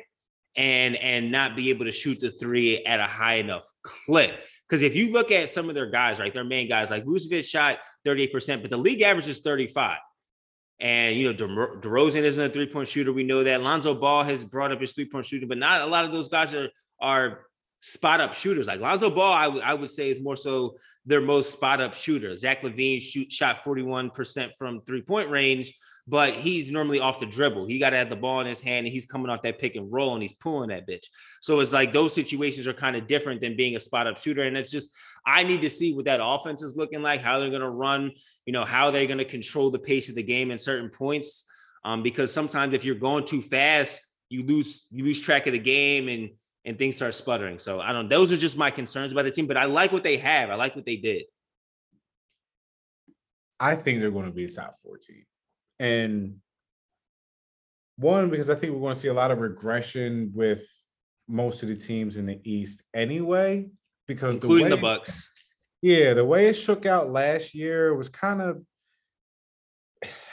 and and not be able to shoot the three at a high enough clip. Because if you look at some of their guys, right, their main guys, like Vucevic shot 38%, but the league average is 35. And you know, DeRo- DeRozan isn't a three-point shooter. We know that. Lonzo Ball has brought up his three-point shooting, but not a lot of those guys are are spot up shooters. Like Lonzo Ball, I would- I would say is more so their most spot up shooter. Zach LaVine shoot shot 41% from three-point range, but he's normally off the dribble. He got to have the ball in his hand and he's coming off that pick and roll and he's pulling that bitch. So it's like those situations are kind of different than being a spot up shooter. And it's just, I need to see what that offense is looking like, how they're going to run, you know, how they're going to control the pace of the game in certain points. Um, because sometimes if you're going too fast, you lose, you lose track of the game and, and things start sputtering. So I don't, those are just my concerns about the team, but I like what they have. I like what they did. I think they're going to be a top four team. And one, because I think we're going to see a lot of regression with most of the teams in the East anyway. Because including the, the Bucks. Yeah, the way it shook out last year was kind of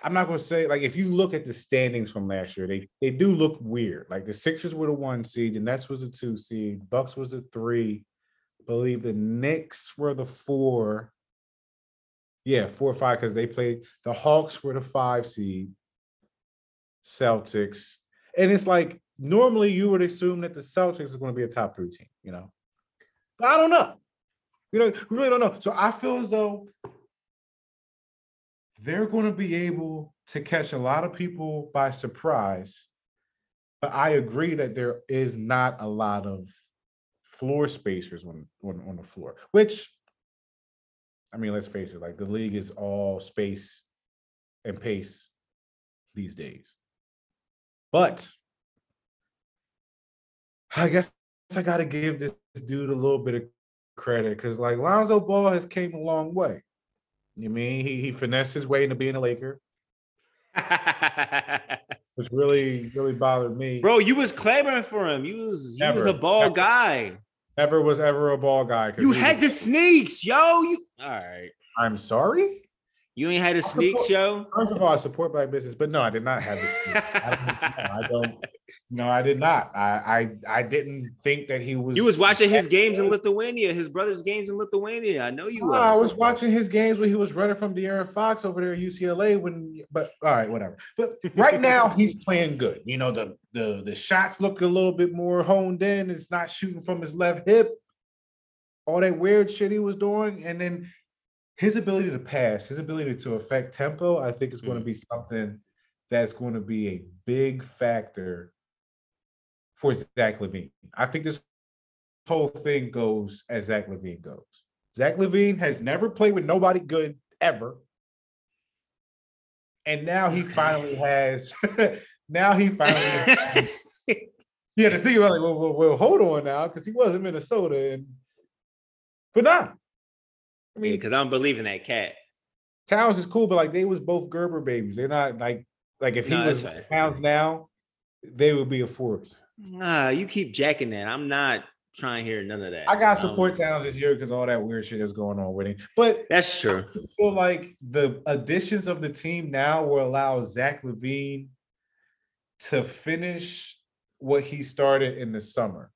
I'm not gonna say like if you look at the standings from last year, they they do look weird. Like the Sixers were the one seed, the Nets was the two seed, Bucks was the three. I believe the Knicks were the four. Yeah, four or five because they played the Hawks were the five seed, Celtics, and it's like normally you would assume that the Celtics is going to be a top three team, you know. But I don't know. You know, we really don't know. So I feel as though they're going to be able to catch a lot of people by surprise. But I agree that there is not a lot of floor spacers on, on, on the floor, which I mean, let's face it, like the league is all space and pace these days. But I guess I got to give this dude a little bit of credit because, like, Lonzo Ball has came a long way. You mean he he finessed his way into being a Laker, which really really bothered me. Bro, you was clamoring for him. You was you was a ball Never. guy. Never was ever a ball guy. You had was- the sneaks, yo. You all right. I'm sorry. You ain't had the support- sneaks, yo. First of all, I support black business, but no, I did not have this. I, don't- I don't. No, I did not. I, I I didn't think that he was. You was watching his games in Lithuania, his brother's games in Lithuania. I know you No, was. I was watching his games when he was running from De'Aaron Fox over there at UCLA. When, but all right, whatever. But right now he's playing good. You know, the the the shots look a little bit more honed in. It's not shooting from his left hip. All that weird shit he was doing, and then his ability to pass, his ability to affect tempo, I think is going to mm-hmm. be something that's going to be a big factor for Zach LaVine. I think this whole thing goes as Zach LaVine goes. Zach LaVine has never played with nobody good ever. And now he finally has, now he finally, he had to think about like, well, well, well hold on now, because he was in Minnesota. And, but nah. I mean, because I don't believe in that cat. Towns is cool, but like they was both Gerber babies. They're not like, like if he No, was right. Towns now, they would be a force. Nah, you keep jacking that. I'm not trying to hear none of that. I got Um, support Towns this year because all that weird shit is going on with him. But That's true. I feel like the additions of the team now will allow Zach LaVine to finish what he started in the summer.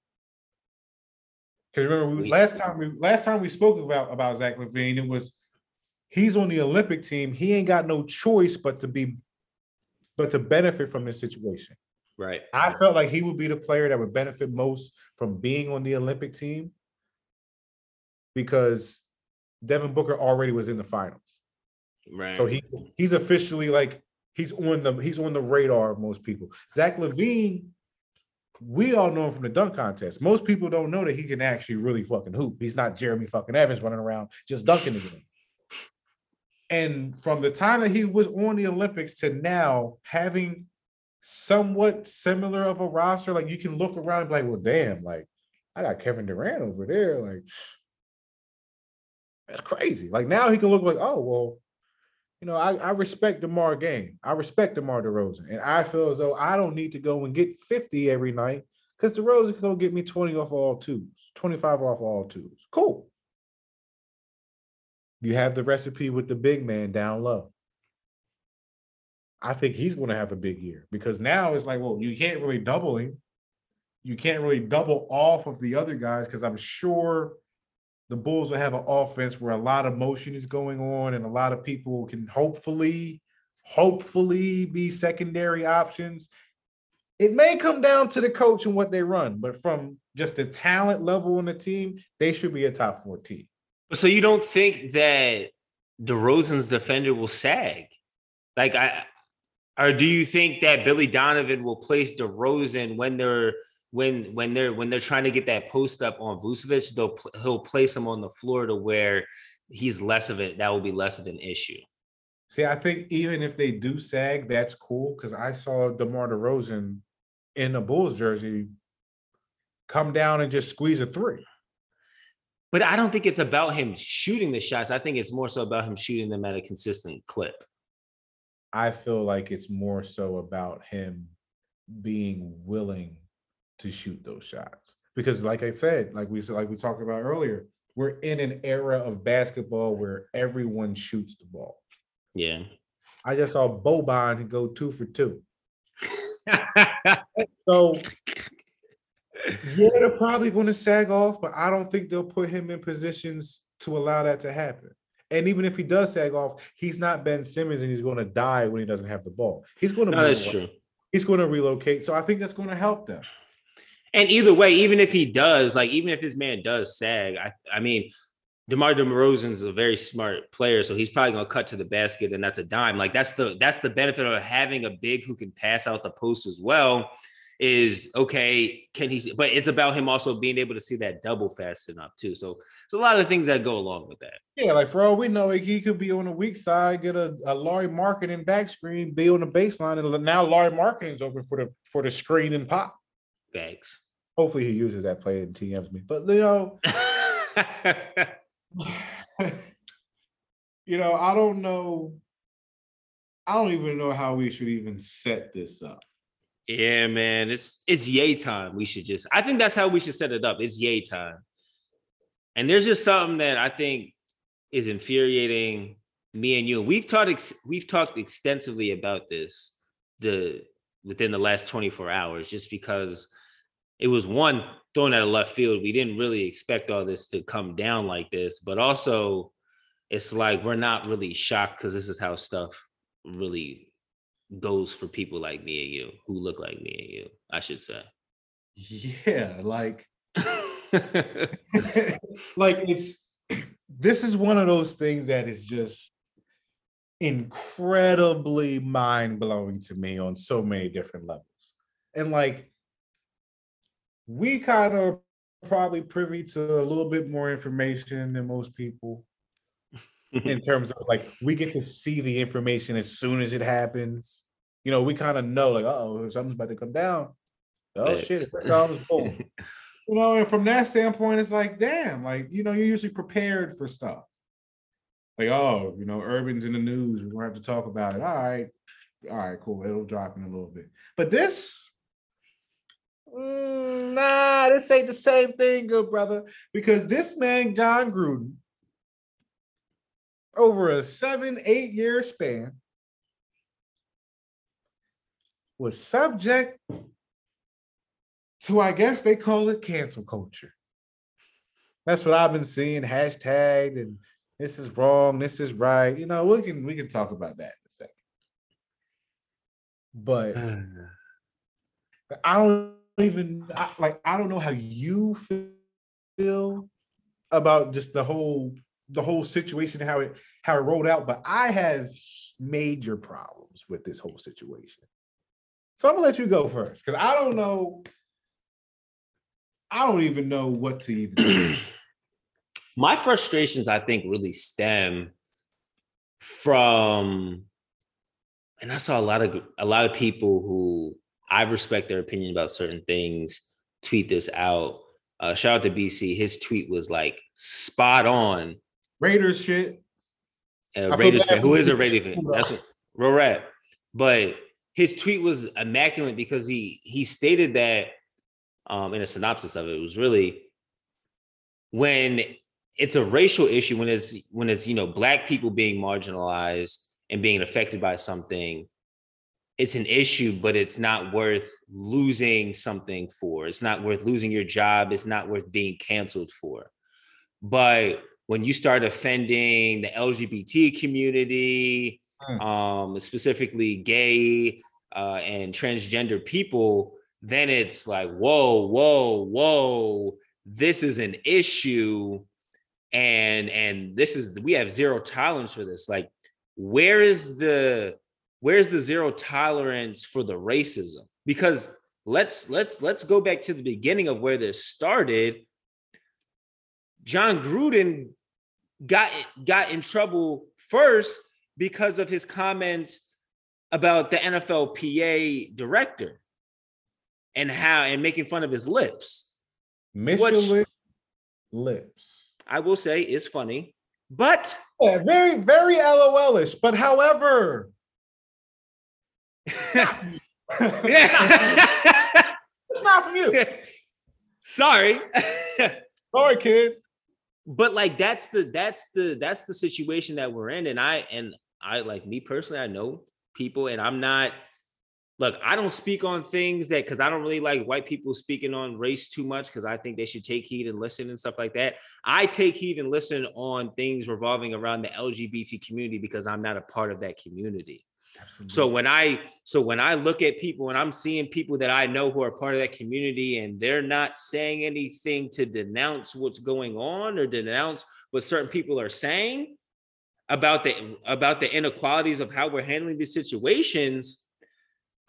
Because remember, We- last time we last time we spoke about about Zach LaVine, it was he's on the Olympic team. He ain't got no choice but to be, but to benefit from this situation. Right. I felt like he would be the player that would benefit most from being on the Olympic team because Devin Booker already was in the finals. Right. So he's he's officially like he's on the he's on the radar of most people. Zach LaVine, we all know him from the dunk contest. Most people don't know that he can actually really fucking hoop. He's not Jeremy fucking Evans running around just dunking again. And from the time that he was on the Olympics to now, having somewhat similar of a roster, like you can look around and be like, well, damn, like I got Kevin Durant over there. Like that's crazy. Like now he can look like, oh, well, you know, I, I respect DeMar game. I respect DeMar DeRozan. And I feel as though I don't need to go and get 50 every night because DeRozan can go get me 20 off all twos, 25 off all twos. Cool. You have the recipe with the big man down low. I think he's going to have a big year because now it's like, well, you can't really double him. You can't really double off of the other guys because I'm sure the Bulls will have an offense where a lot of motion is going on and a lot of people can hopefully, hopefully be secondary options. It may come down to the coach and what they run, but from just the talent level on the team, they should be a top four team. So you don't think that DeRozan's defender will sag? Like I or do you think that Billy Donovan will place DeRozan when they're when when they're when they're trying to get that post up on Vucevic, they'll he'll place him on the floor to where he's less of it. That will be less of an issue. See, I think even if they do sag, that's cool because I saw DeMar DeRozan in a Bulls jersey come down and just squeeze a three. But I don't think it's about him shooting the shots. I think it's more so about him shooting them at a consistent clip. I feel like it's more so about him being willing to shoot those shots. Because like I said, like we said, like we talked about earlier, we're in an era of basketball where everyone shoots the ball. Yeah. I just saw Boban go two for two. So yeah, they're probably going to sag off, but I don't think they'll put him in positions to allow that to happen. And even if he does sag off, he's not Ben Simmons, and he's going to die when he doesn't have the ball. He's going to. no, that's true. He's going to relocate, so I think that's going to help them. And either way, even if he does, like even if this man does sag, I I mean, DeMar DeRozan's a very smart player, so he's probably gonna cut to the basket, and that's a dime. Like that's the that's the benefit of having a big who can pass out the post as well. Is okay, can he? see- But it's about him also being able to see that double fast enough too. So there's a lot of things that go along with that. Yeah, like for all we know, he could be on the weak side, get a, a Lauri Markkanen back screen, be on the baseline, and now Lauri Markkanen's open for the for the screen and pop. Thanks. Hopefully, he uses that play and TMs me. But you know, you know, I don't know. I don't even know how we should even set this up. Yeah, man, it's it's yay time. We should just. I think that's how we should set it up. It's yay time. And there's just something that I think is infuriating me and you. We've talked ex- we've talked extensively about this the within the last 24 hours, just because it was one thrown out of left field. We didn't really expect all this to come down like this, but also it's like we're not really shocked because this is how stuff really goes for people like me and you who look like me and you, I should say. Yeah, like like it's this is one of those things that is just incredibly mind-blowing to me on so many different levels. And like we kind of probably privy to a little bit more information than most people in terms of like we get to see the information as soon as it happens. You know, we kind of know like, oh, something's about to come down. Oh shit, comes boom. You know, and from that standpoint, it's like, damn, like, you know, you're usually prepared for stuff. Like, oh, you know, Urban's in the news. We're gonna have to talk about it. All right. All right, cool. It'll drop in a little bit. But this, Mm, nah, this ain't the same thing, good brother. Because this man, John Gruden, over a seven, eight year span, was subject to, I guess they call it cancel culture. That's what I've been seeing, hashtagged, and this is wrong, this is right. You know, we can we can talk about that in a second. But I don't even I, like. I don't know how you feel about just the whole the whole situation, how it how it rolled out. But I have major problems with this whole situation. So I'm gonna let you go first because I don't know. I don't even know what to even. say. my frustrations i think really stem from and i saw a lot of a lot of people who i respect their opinion about certain things tweet this out uh, shout out to bc his tweet was like spot on Raiders shit. uh, raiders fan who is a raiders fan? that's what Rorat. but his tweet was immaculate because he he stated that um in a synopsis of it, it was really when it's a racial issue when it's when it's you know black people being marginalized and being affected by something it's an issue but it's not worth losing something for. It's not worth losing your job. It's not worth being canceled for. But when you start offending the lgbt community Mm. um specifically gay uh and transgender people then it's like whoa whoa whoa this is an issue. And and this is we have zero tolerance for this. Like where is the where's the zero tolerance for the racism? Because let's let's let's go back to the beginning of where this started. John gruden got got in trouble first because of his comments about the nflpa director and how and making fun of his lips Michelin lips. I will say is funny, but Yeah, very, very LOL-ish. But however, yeah. it's not from you. Sorry. Sorry, kid. But like that's the that's the that's the situation that we're in and I and I like me personally I know people and I'm not look, I don't speak on things that because I don't really like white people speaking on race too much because I think they should take heed and listen and stuff like that. I take heed and listen on things revolving around the LGBT community because I'm not a part of that community. So when I so when I look at people and I'm seeing people that I know who are part of that community and they're not saying anything to denounce what's going on or denounce what certain people are saying about the about the inequalities of how we're handling these situations,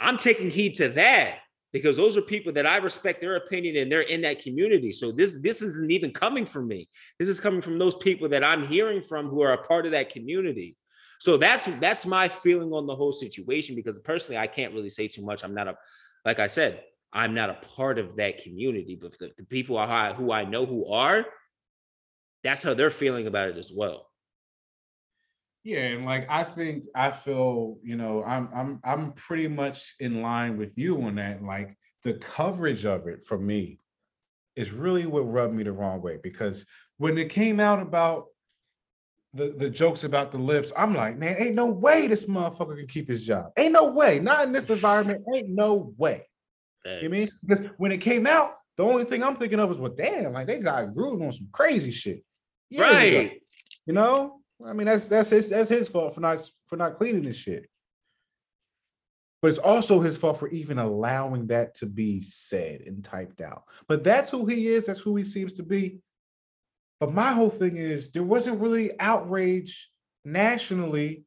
I'm taking heed to that because those are people that I respect their opinion and they're in that community. So this this isn't even coming from me. This is coming from those people that I'm hearing from who are a part of that community. So that's that's my feeling on the whole situation because personally I can't really say too much. I'm not a like I said, I'm not a part of that community, but the, the people I, who I know who are, that's how they're feeling about it as well. Yeah, and like I think I feel, you know, I'm I'm I'm pretty much in line with you on that. Like the coverage of it for me is really what rubbed me the wrong way because when it came out about the the jokes about the lips, I'm like, man, ain't no way this motherfucker can keep his job. Ain't no way, not in this environment. Ain't no way. You mean because when it came out, the only thing I'm thinking of is, well, damn, like they got Gruden on some crazy shit. right? You know, I mean that's that's his that's his fault for not for not cleaning this shit. But it's also his fault for even allowing that to be said and typed out. But that's who he is. That's who he seems to be. But my whole thing is there wasn't really outrage nationally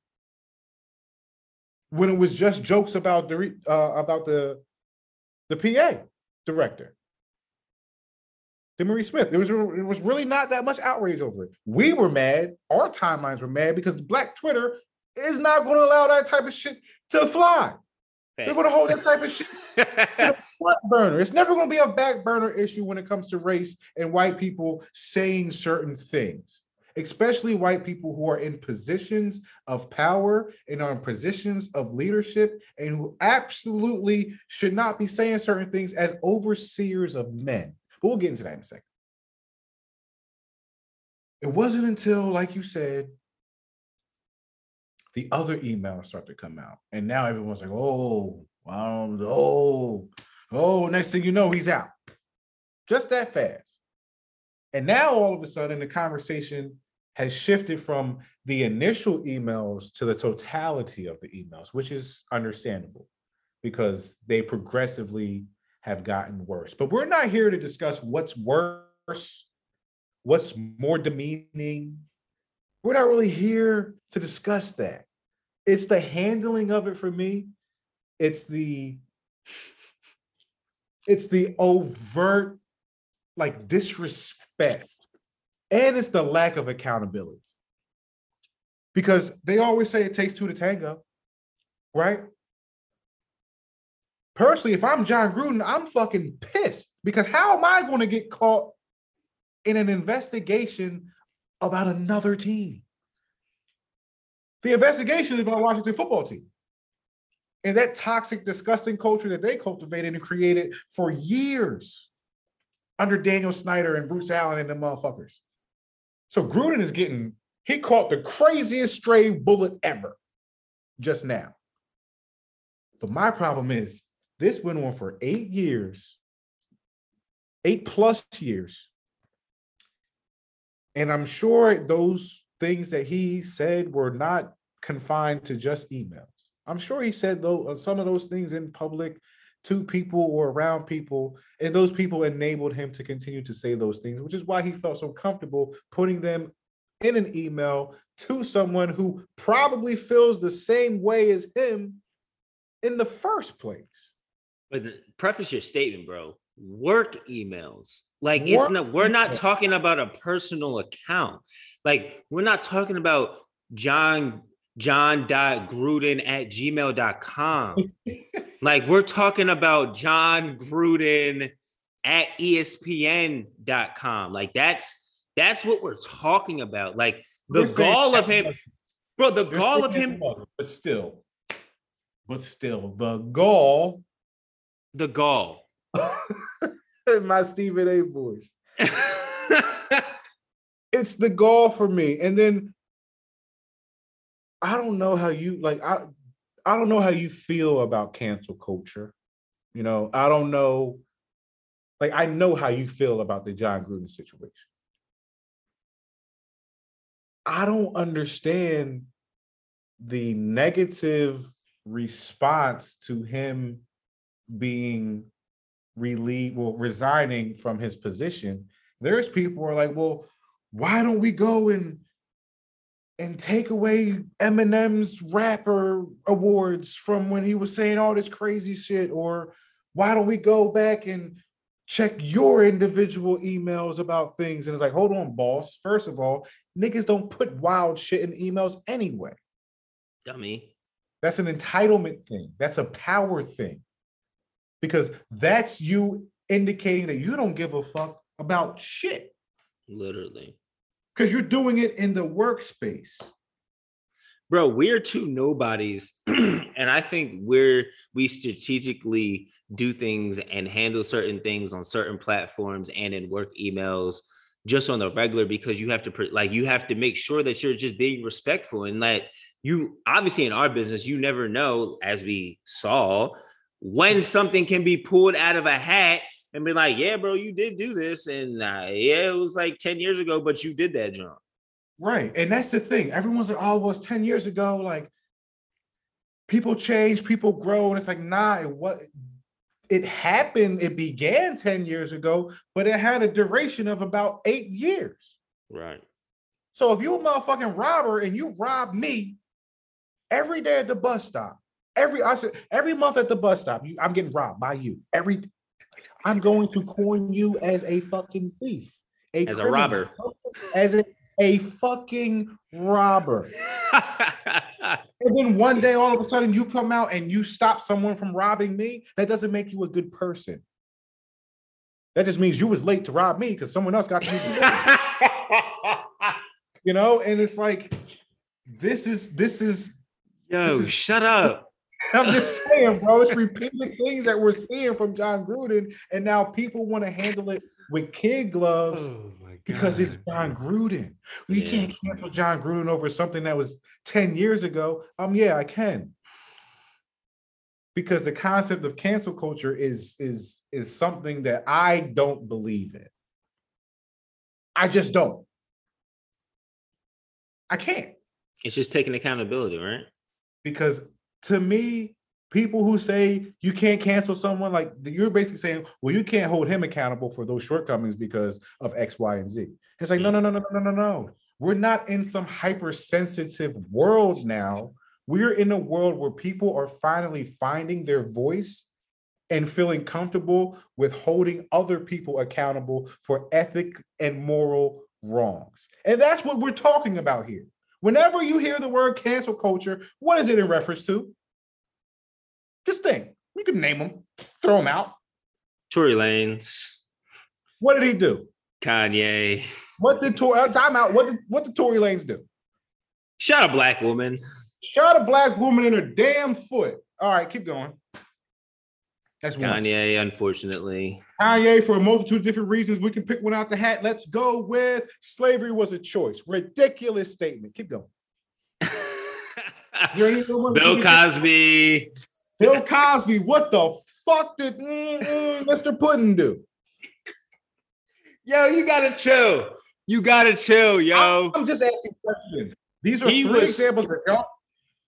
when it was just jokes about the uh, about the the PA director. DeMaurice Smith. It was it was really not that much outrage over it. We were mad. Our timelines were mad because Black Twitter is not going to allow that type of shit to fly. They're going to hold that type of shit front burner. It's never going to be a back burner issue when it comes to race and white people saying certain things. especially white people who are in positions of power and are in positions of leadership and who absolutely should not be saying certain things as overseers of men. But we'll get into that in a second. It wasn't until, like you said, the other emails start to come out. And now everyone's like, oh, wow, oh, oh, next thing you know, he's out. Just that fast. And now all of a sudden the conversation has shifted from the initial emails to the totality of the emails, which is understandable because they progressively have gotten worse. But we're not here to discuss what's worse, what's more demeaning. We're not really here to discuss that. It's the handling of it for me. It's the it's the overt like disrespect and it's the lack of accountability because they always say it takes two to tango right personally if i'm john gruden i'm fucking pissed because how am i going to get caught in an investigation about another team the investigation is about washington football team and that toxic disgusting culture that they cultivated and created for years under Daniel Snyder and Bruce Allen and the motherfuckers. So Gruden is getting, he caught the craziest stray bullet ever just now. But my problem is this went on for eight years, eight plus years. And I'm sure those things that he said were not confined to just emails. I'm sure he said though some of those things in public to people or around people, and those people enabled him to continue to say those things, which is why he felt so comfortable putting them in an email to someone who probably feels the same way as him in the first place. But preface your statement, bro. Work emails. Like Work it's not we're not talking about a personal account. Like we're not talking about John Jon.Gruden at gmail.com. like we're talking about John Gruden at ESPN.com. Like that's that's what we're talking about. Like the we're gall of him, bro, the gall of him. But still, but still, the gall. The gall. My Stephen A voice. it's the goal for me. And then I don't know how you like I I don't know how you feel about cancel culture. You know, I don't know like I know how you feel about the John Gruden situation. I don't understand the negative response to him being relieved, well, resigning from his position. There's people who are like, well, why don't we go and and take away Eminem's rapper awards from when he was saying all this crazy shit? Or why don't we go back and check your individual emails about things? And it's like, hold on, boss. First of all, niggas don't put wild shit in emails anyway. Dummy. That's an entitlement thing. That's a power thing. Because that's you indicating that you don't give a fuck about shit. Literally because you're doing it in the workspace. Bro, we're two nobodies. and I think we're we strategically do things and handle certain things on certain platforms and in work emails just on the regular because you have to like you have to make sure that you're just being respectful and that you obviously in our business you never know as we saw when something can be pulled out of a hat and be like, yeah, bro, you did do this. And uh, yeah, it was like 10 years ago, but you did that jump. Right. And that's the thing. Everyone's like, oh, it was 10 years ago. Like people change, people grow. And it's like, nah, it what it happened, it began 10 years ago, but it had a duration of about eight years. Right. So if you're a motherfucking robber and you rob me every day at the bus stop, every I said every month at the bus stop, you, I'm getting robbed by you every I'm going to coin you as a fucking thief, a as criminal, a robber, as a, a fucking robber. and then one day, all of a sudden, you come out and you stop someone from robbing me. That doesn't make you a good person. That just means you was late to rob me because someone else got to. You You know, and it's like this is this is Yo, This is- shut up. I'm just saying, bro. It's repeated things that we're seeing from John Gruden, and now people want to handle it with kid gloves Oh because it's John Gruden. We Yeah. can't cancel John Gruden over something that was 10 years ago. Um, yeah, I can. Because the concept of cancel culture is is is something that I don't believe in. I just don't. I can't It's just taking accountability, right? because to me, people who say you can't cancel someone, like you're basically saying, well, you can't hold him accountable for those shortcomings because of X, Y, and Z. It's like, no, no, no, no, no, no, no. We're not in some hypersensitive world now. We're in a world where people are finally finding their voice and feeling comfortable with holding other people accountable for ethic and moral wrongs. And that's what we're talking about here. Whenever you hear the word cancel culture, what is it in reference to? Just think. You can name them, throw them out. Tory Lanez, What did he do? Kanye, What did Tory uh, time out? What did what did Tory Lanez do? shot a black woman. Shot a black woman in her damn foot. All right, keep going. That's one. Kanye, unfortunately. Kanye, for a multitude of different reasons, we can pick one out the hat. Let's go with slavery was a choice. Ridiculous statement. Keep going. Is there any other one? Bill Cosby. Bill Cosby. What the fuck did mm, mm, Mr. Puddin do? Yo, you gotta chill. You gotta chill, yo. I'm just asking questions. These are He three was- examples that don't.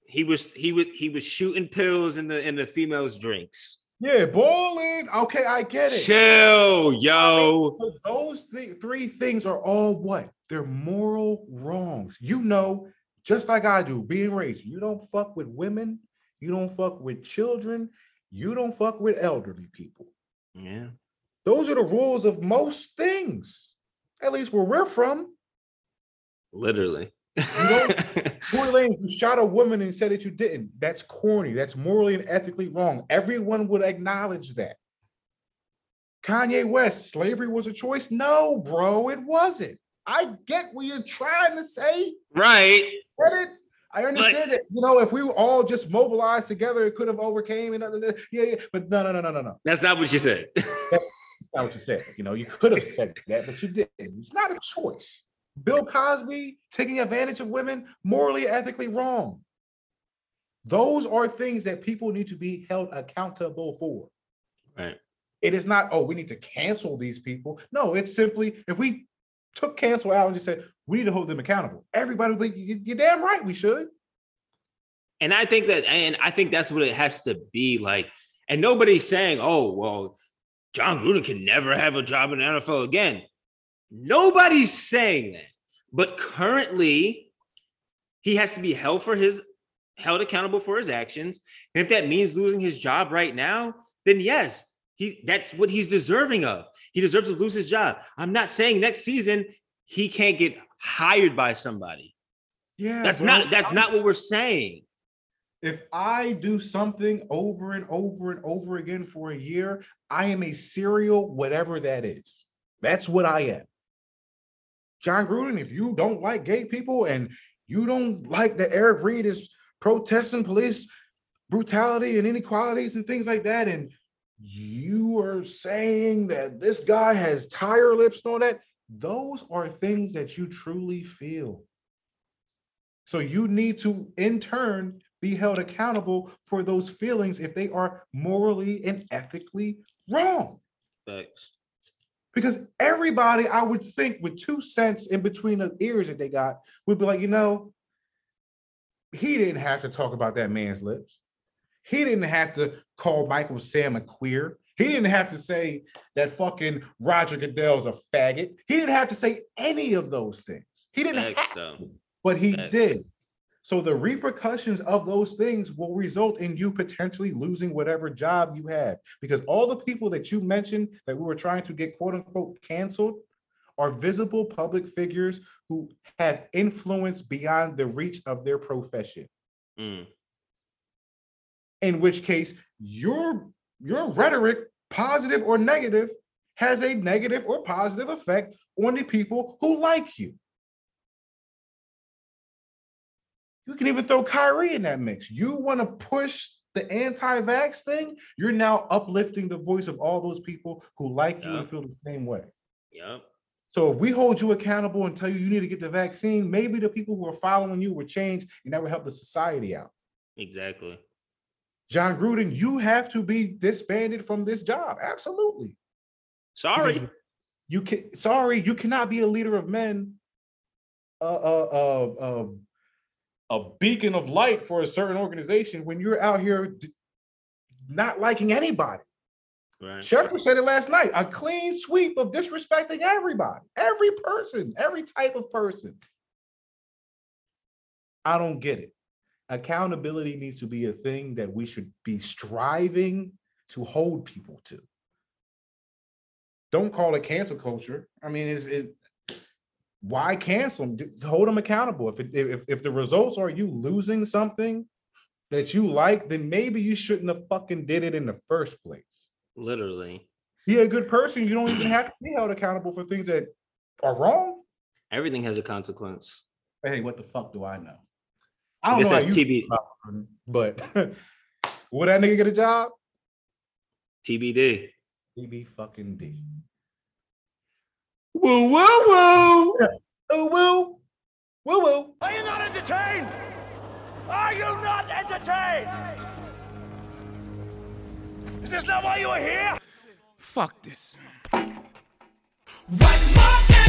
He was he was he was shooting pills in the in the females' drinks. Yeah, bowling. Okay, I get it. Chill, yo. So those thi- three things are all what? They're moral wrongs. You know, just like I do, being raised, you don't fuck with women, you don't fuck with children, you don't fuck with elderly people. Yeah. Those are the rules of most things, at least where we're from. Literally. Tory Lanez, you shot a woman and said that you didn't. That's corny. That's morally and ethically wrong. Everyone would acknowledge that. Kanye West, slavery was a choice? No, bro, it wasn't. I get what you're trying to say. right. Get it? I understand it. You know, if we were all just mobilized together, it could have overcame and yeah, yeah. But no, no, no, no, no, no. That's not what you said. That's not what you said. You know, you could have said that, but you didn't. It's not a choice. Bill Cosby taking advantage of women, morally, ethically wrong. Those are things that people need to be held accountable for. right. It is not, oh, we need to cancel these people. No, it's simply if we took cancel out and just said we need to hold them accountable, everybody would be, "You- you're damn right, we should. And I think that, and I think that's what it has to be like. And nobody's saying, oh, well, Jon Gruden can never have a job in the NFL again. Nobody's saying that. But currently, he has to be held for his held accountable for his actions. And if that means losing his job right now, then yes, he that's what he's deserving of. He deserves to lose his job. I'm not saying next season he can't get hired by somebody. Yeah, That's bro. not that's not what we're saying. if I do something over and over and over again for a year, I am a serial whatever that is. That's what I am. Jon Gruden, if you don't like gay people and you don't like that Eric Reid is protesting police brutality and inequalities and things like that, and you are saying that this guy has tire lips and all that, those are things that you truly feel. So you need to, in turn, be held accountable for those feelings if they are morally and ethically wrong. Thanks. Because everybody, I would think, with two cents in between the ears that they got, would be like, you know, he didn't have to talk about that man's lips. He didn't have to call Michael Sam a queer. He didn't have to say that fucking Roger Goodell's a faggot. He didn't have to say any of those things. He didn't Facts, have to, but he Facts. did. So the repercussions of those things will result in you potentially losing whatever job you have. Because all the people that you mentioned that we were trying to get quote unquote canceled are visible public figures who have influence beyond the reach of their profession. Mm. In which case, your your rhetoric, positive or negative, has a negative or positive effect on the people who like you. You can even throw Kyrie in that mix. You want to push the anti-vax thing, you're now uplifting the voice of all those people who like you and feel the same way. Yep. So if we hold you accountable and tell you you need to get the vaccine, maybe the people who are following you will change and that will help the society out. Exactly. Jon Gruden, you have to be disbanded from this job. Absolutely. Sorry. Because You can sorry, you cannot be a leader of men, uh, uh, uh, uh, a beacon of light for a certain organization when you're out here d- not liking anybody. Right. Schefter said it last night. A clean sweep of disrespecting everybody, every person, every type of person. I don't get it. Accountability needs to be a thing that we should be striving to hold people to. Don't call it cancel culture. I mean, is it why cancel them? Hold them accountable. If it, if if the results are you losing something that you like, then maybe you shouldn't have fucking did it in the first place Literally. be a good person. You don't even have to be held accountable for things that are wrong. Everything has a consequence. Hey, what the fuck do I know? I, I don't guess know how that's TB, but would that nigga get a job? TBD. He be fucking D. Woo woo woo. Oh, woo, woo, woo. Are you not entertained? Are you not entertained? Is this not why you are here? Fuck this. One more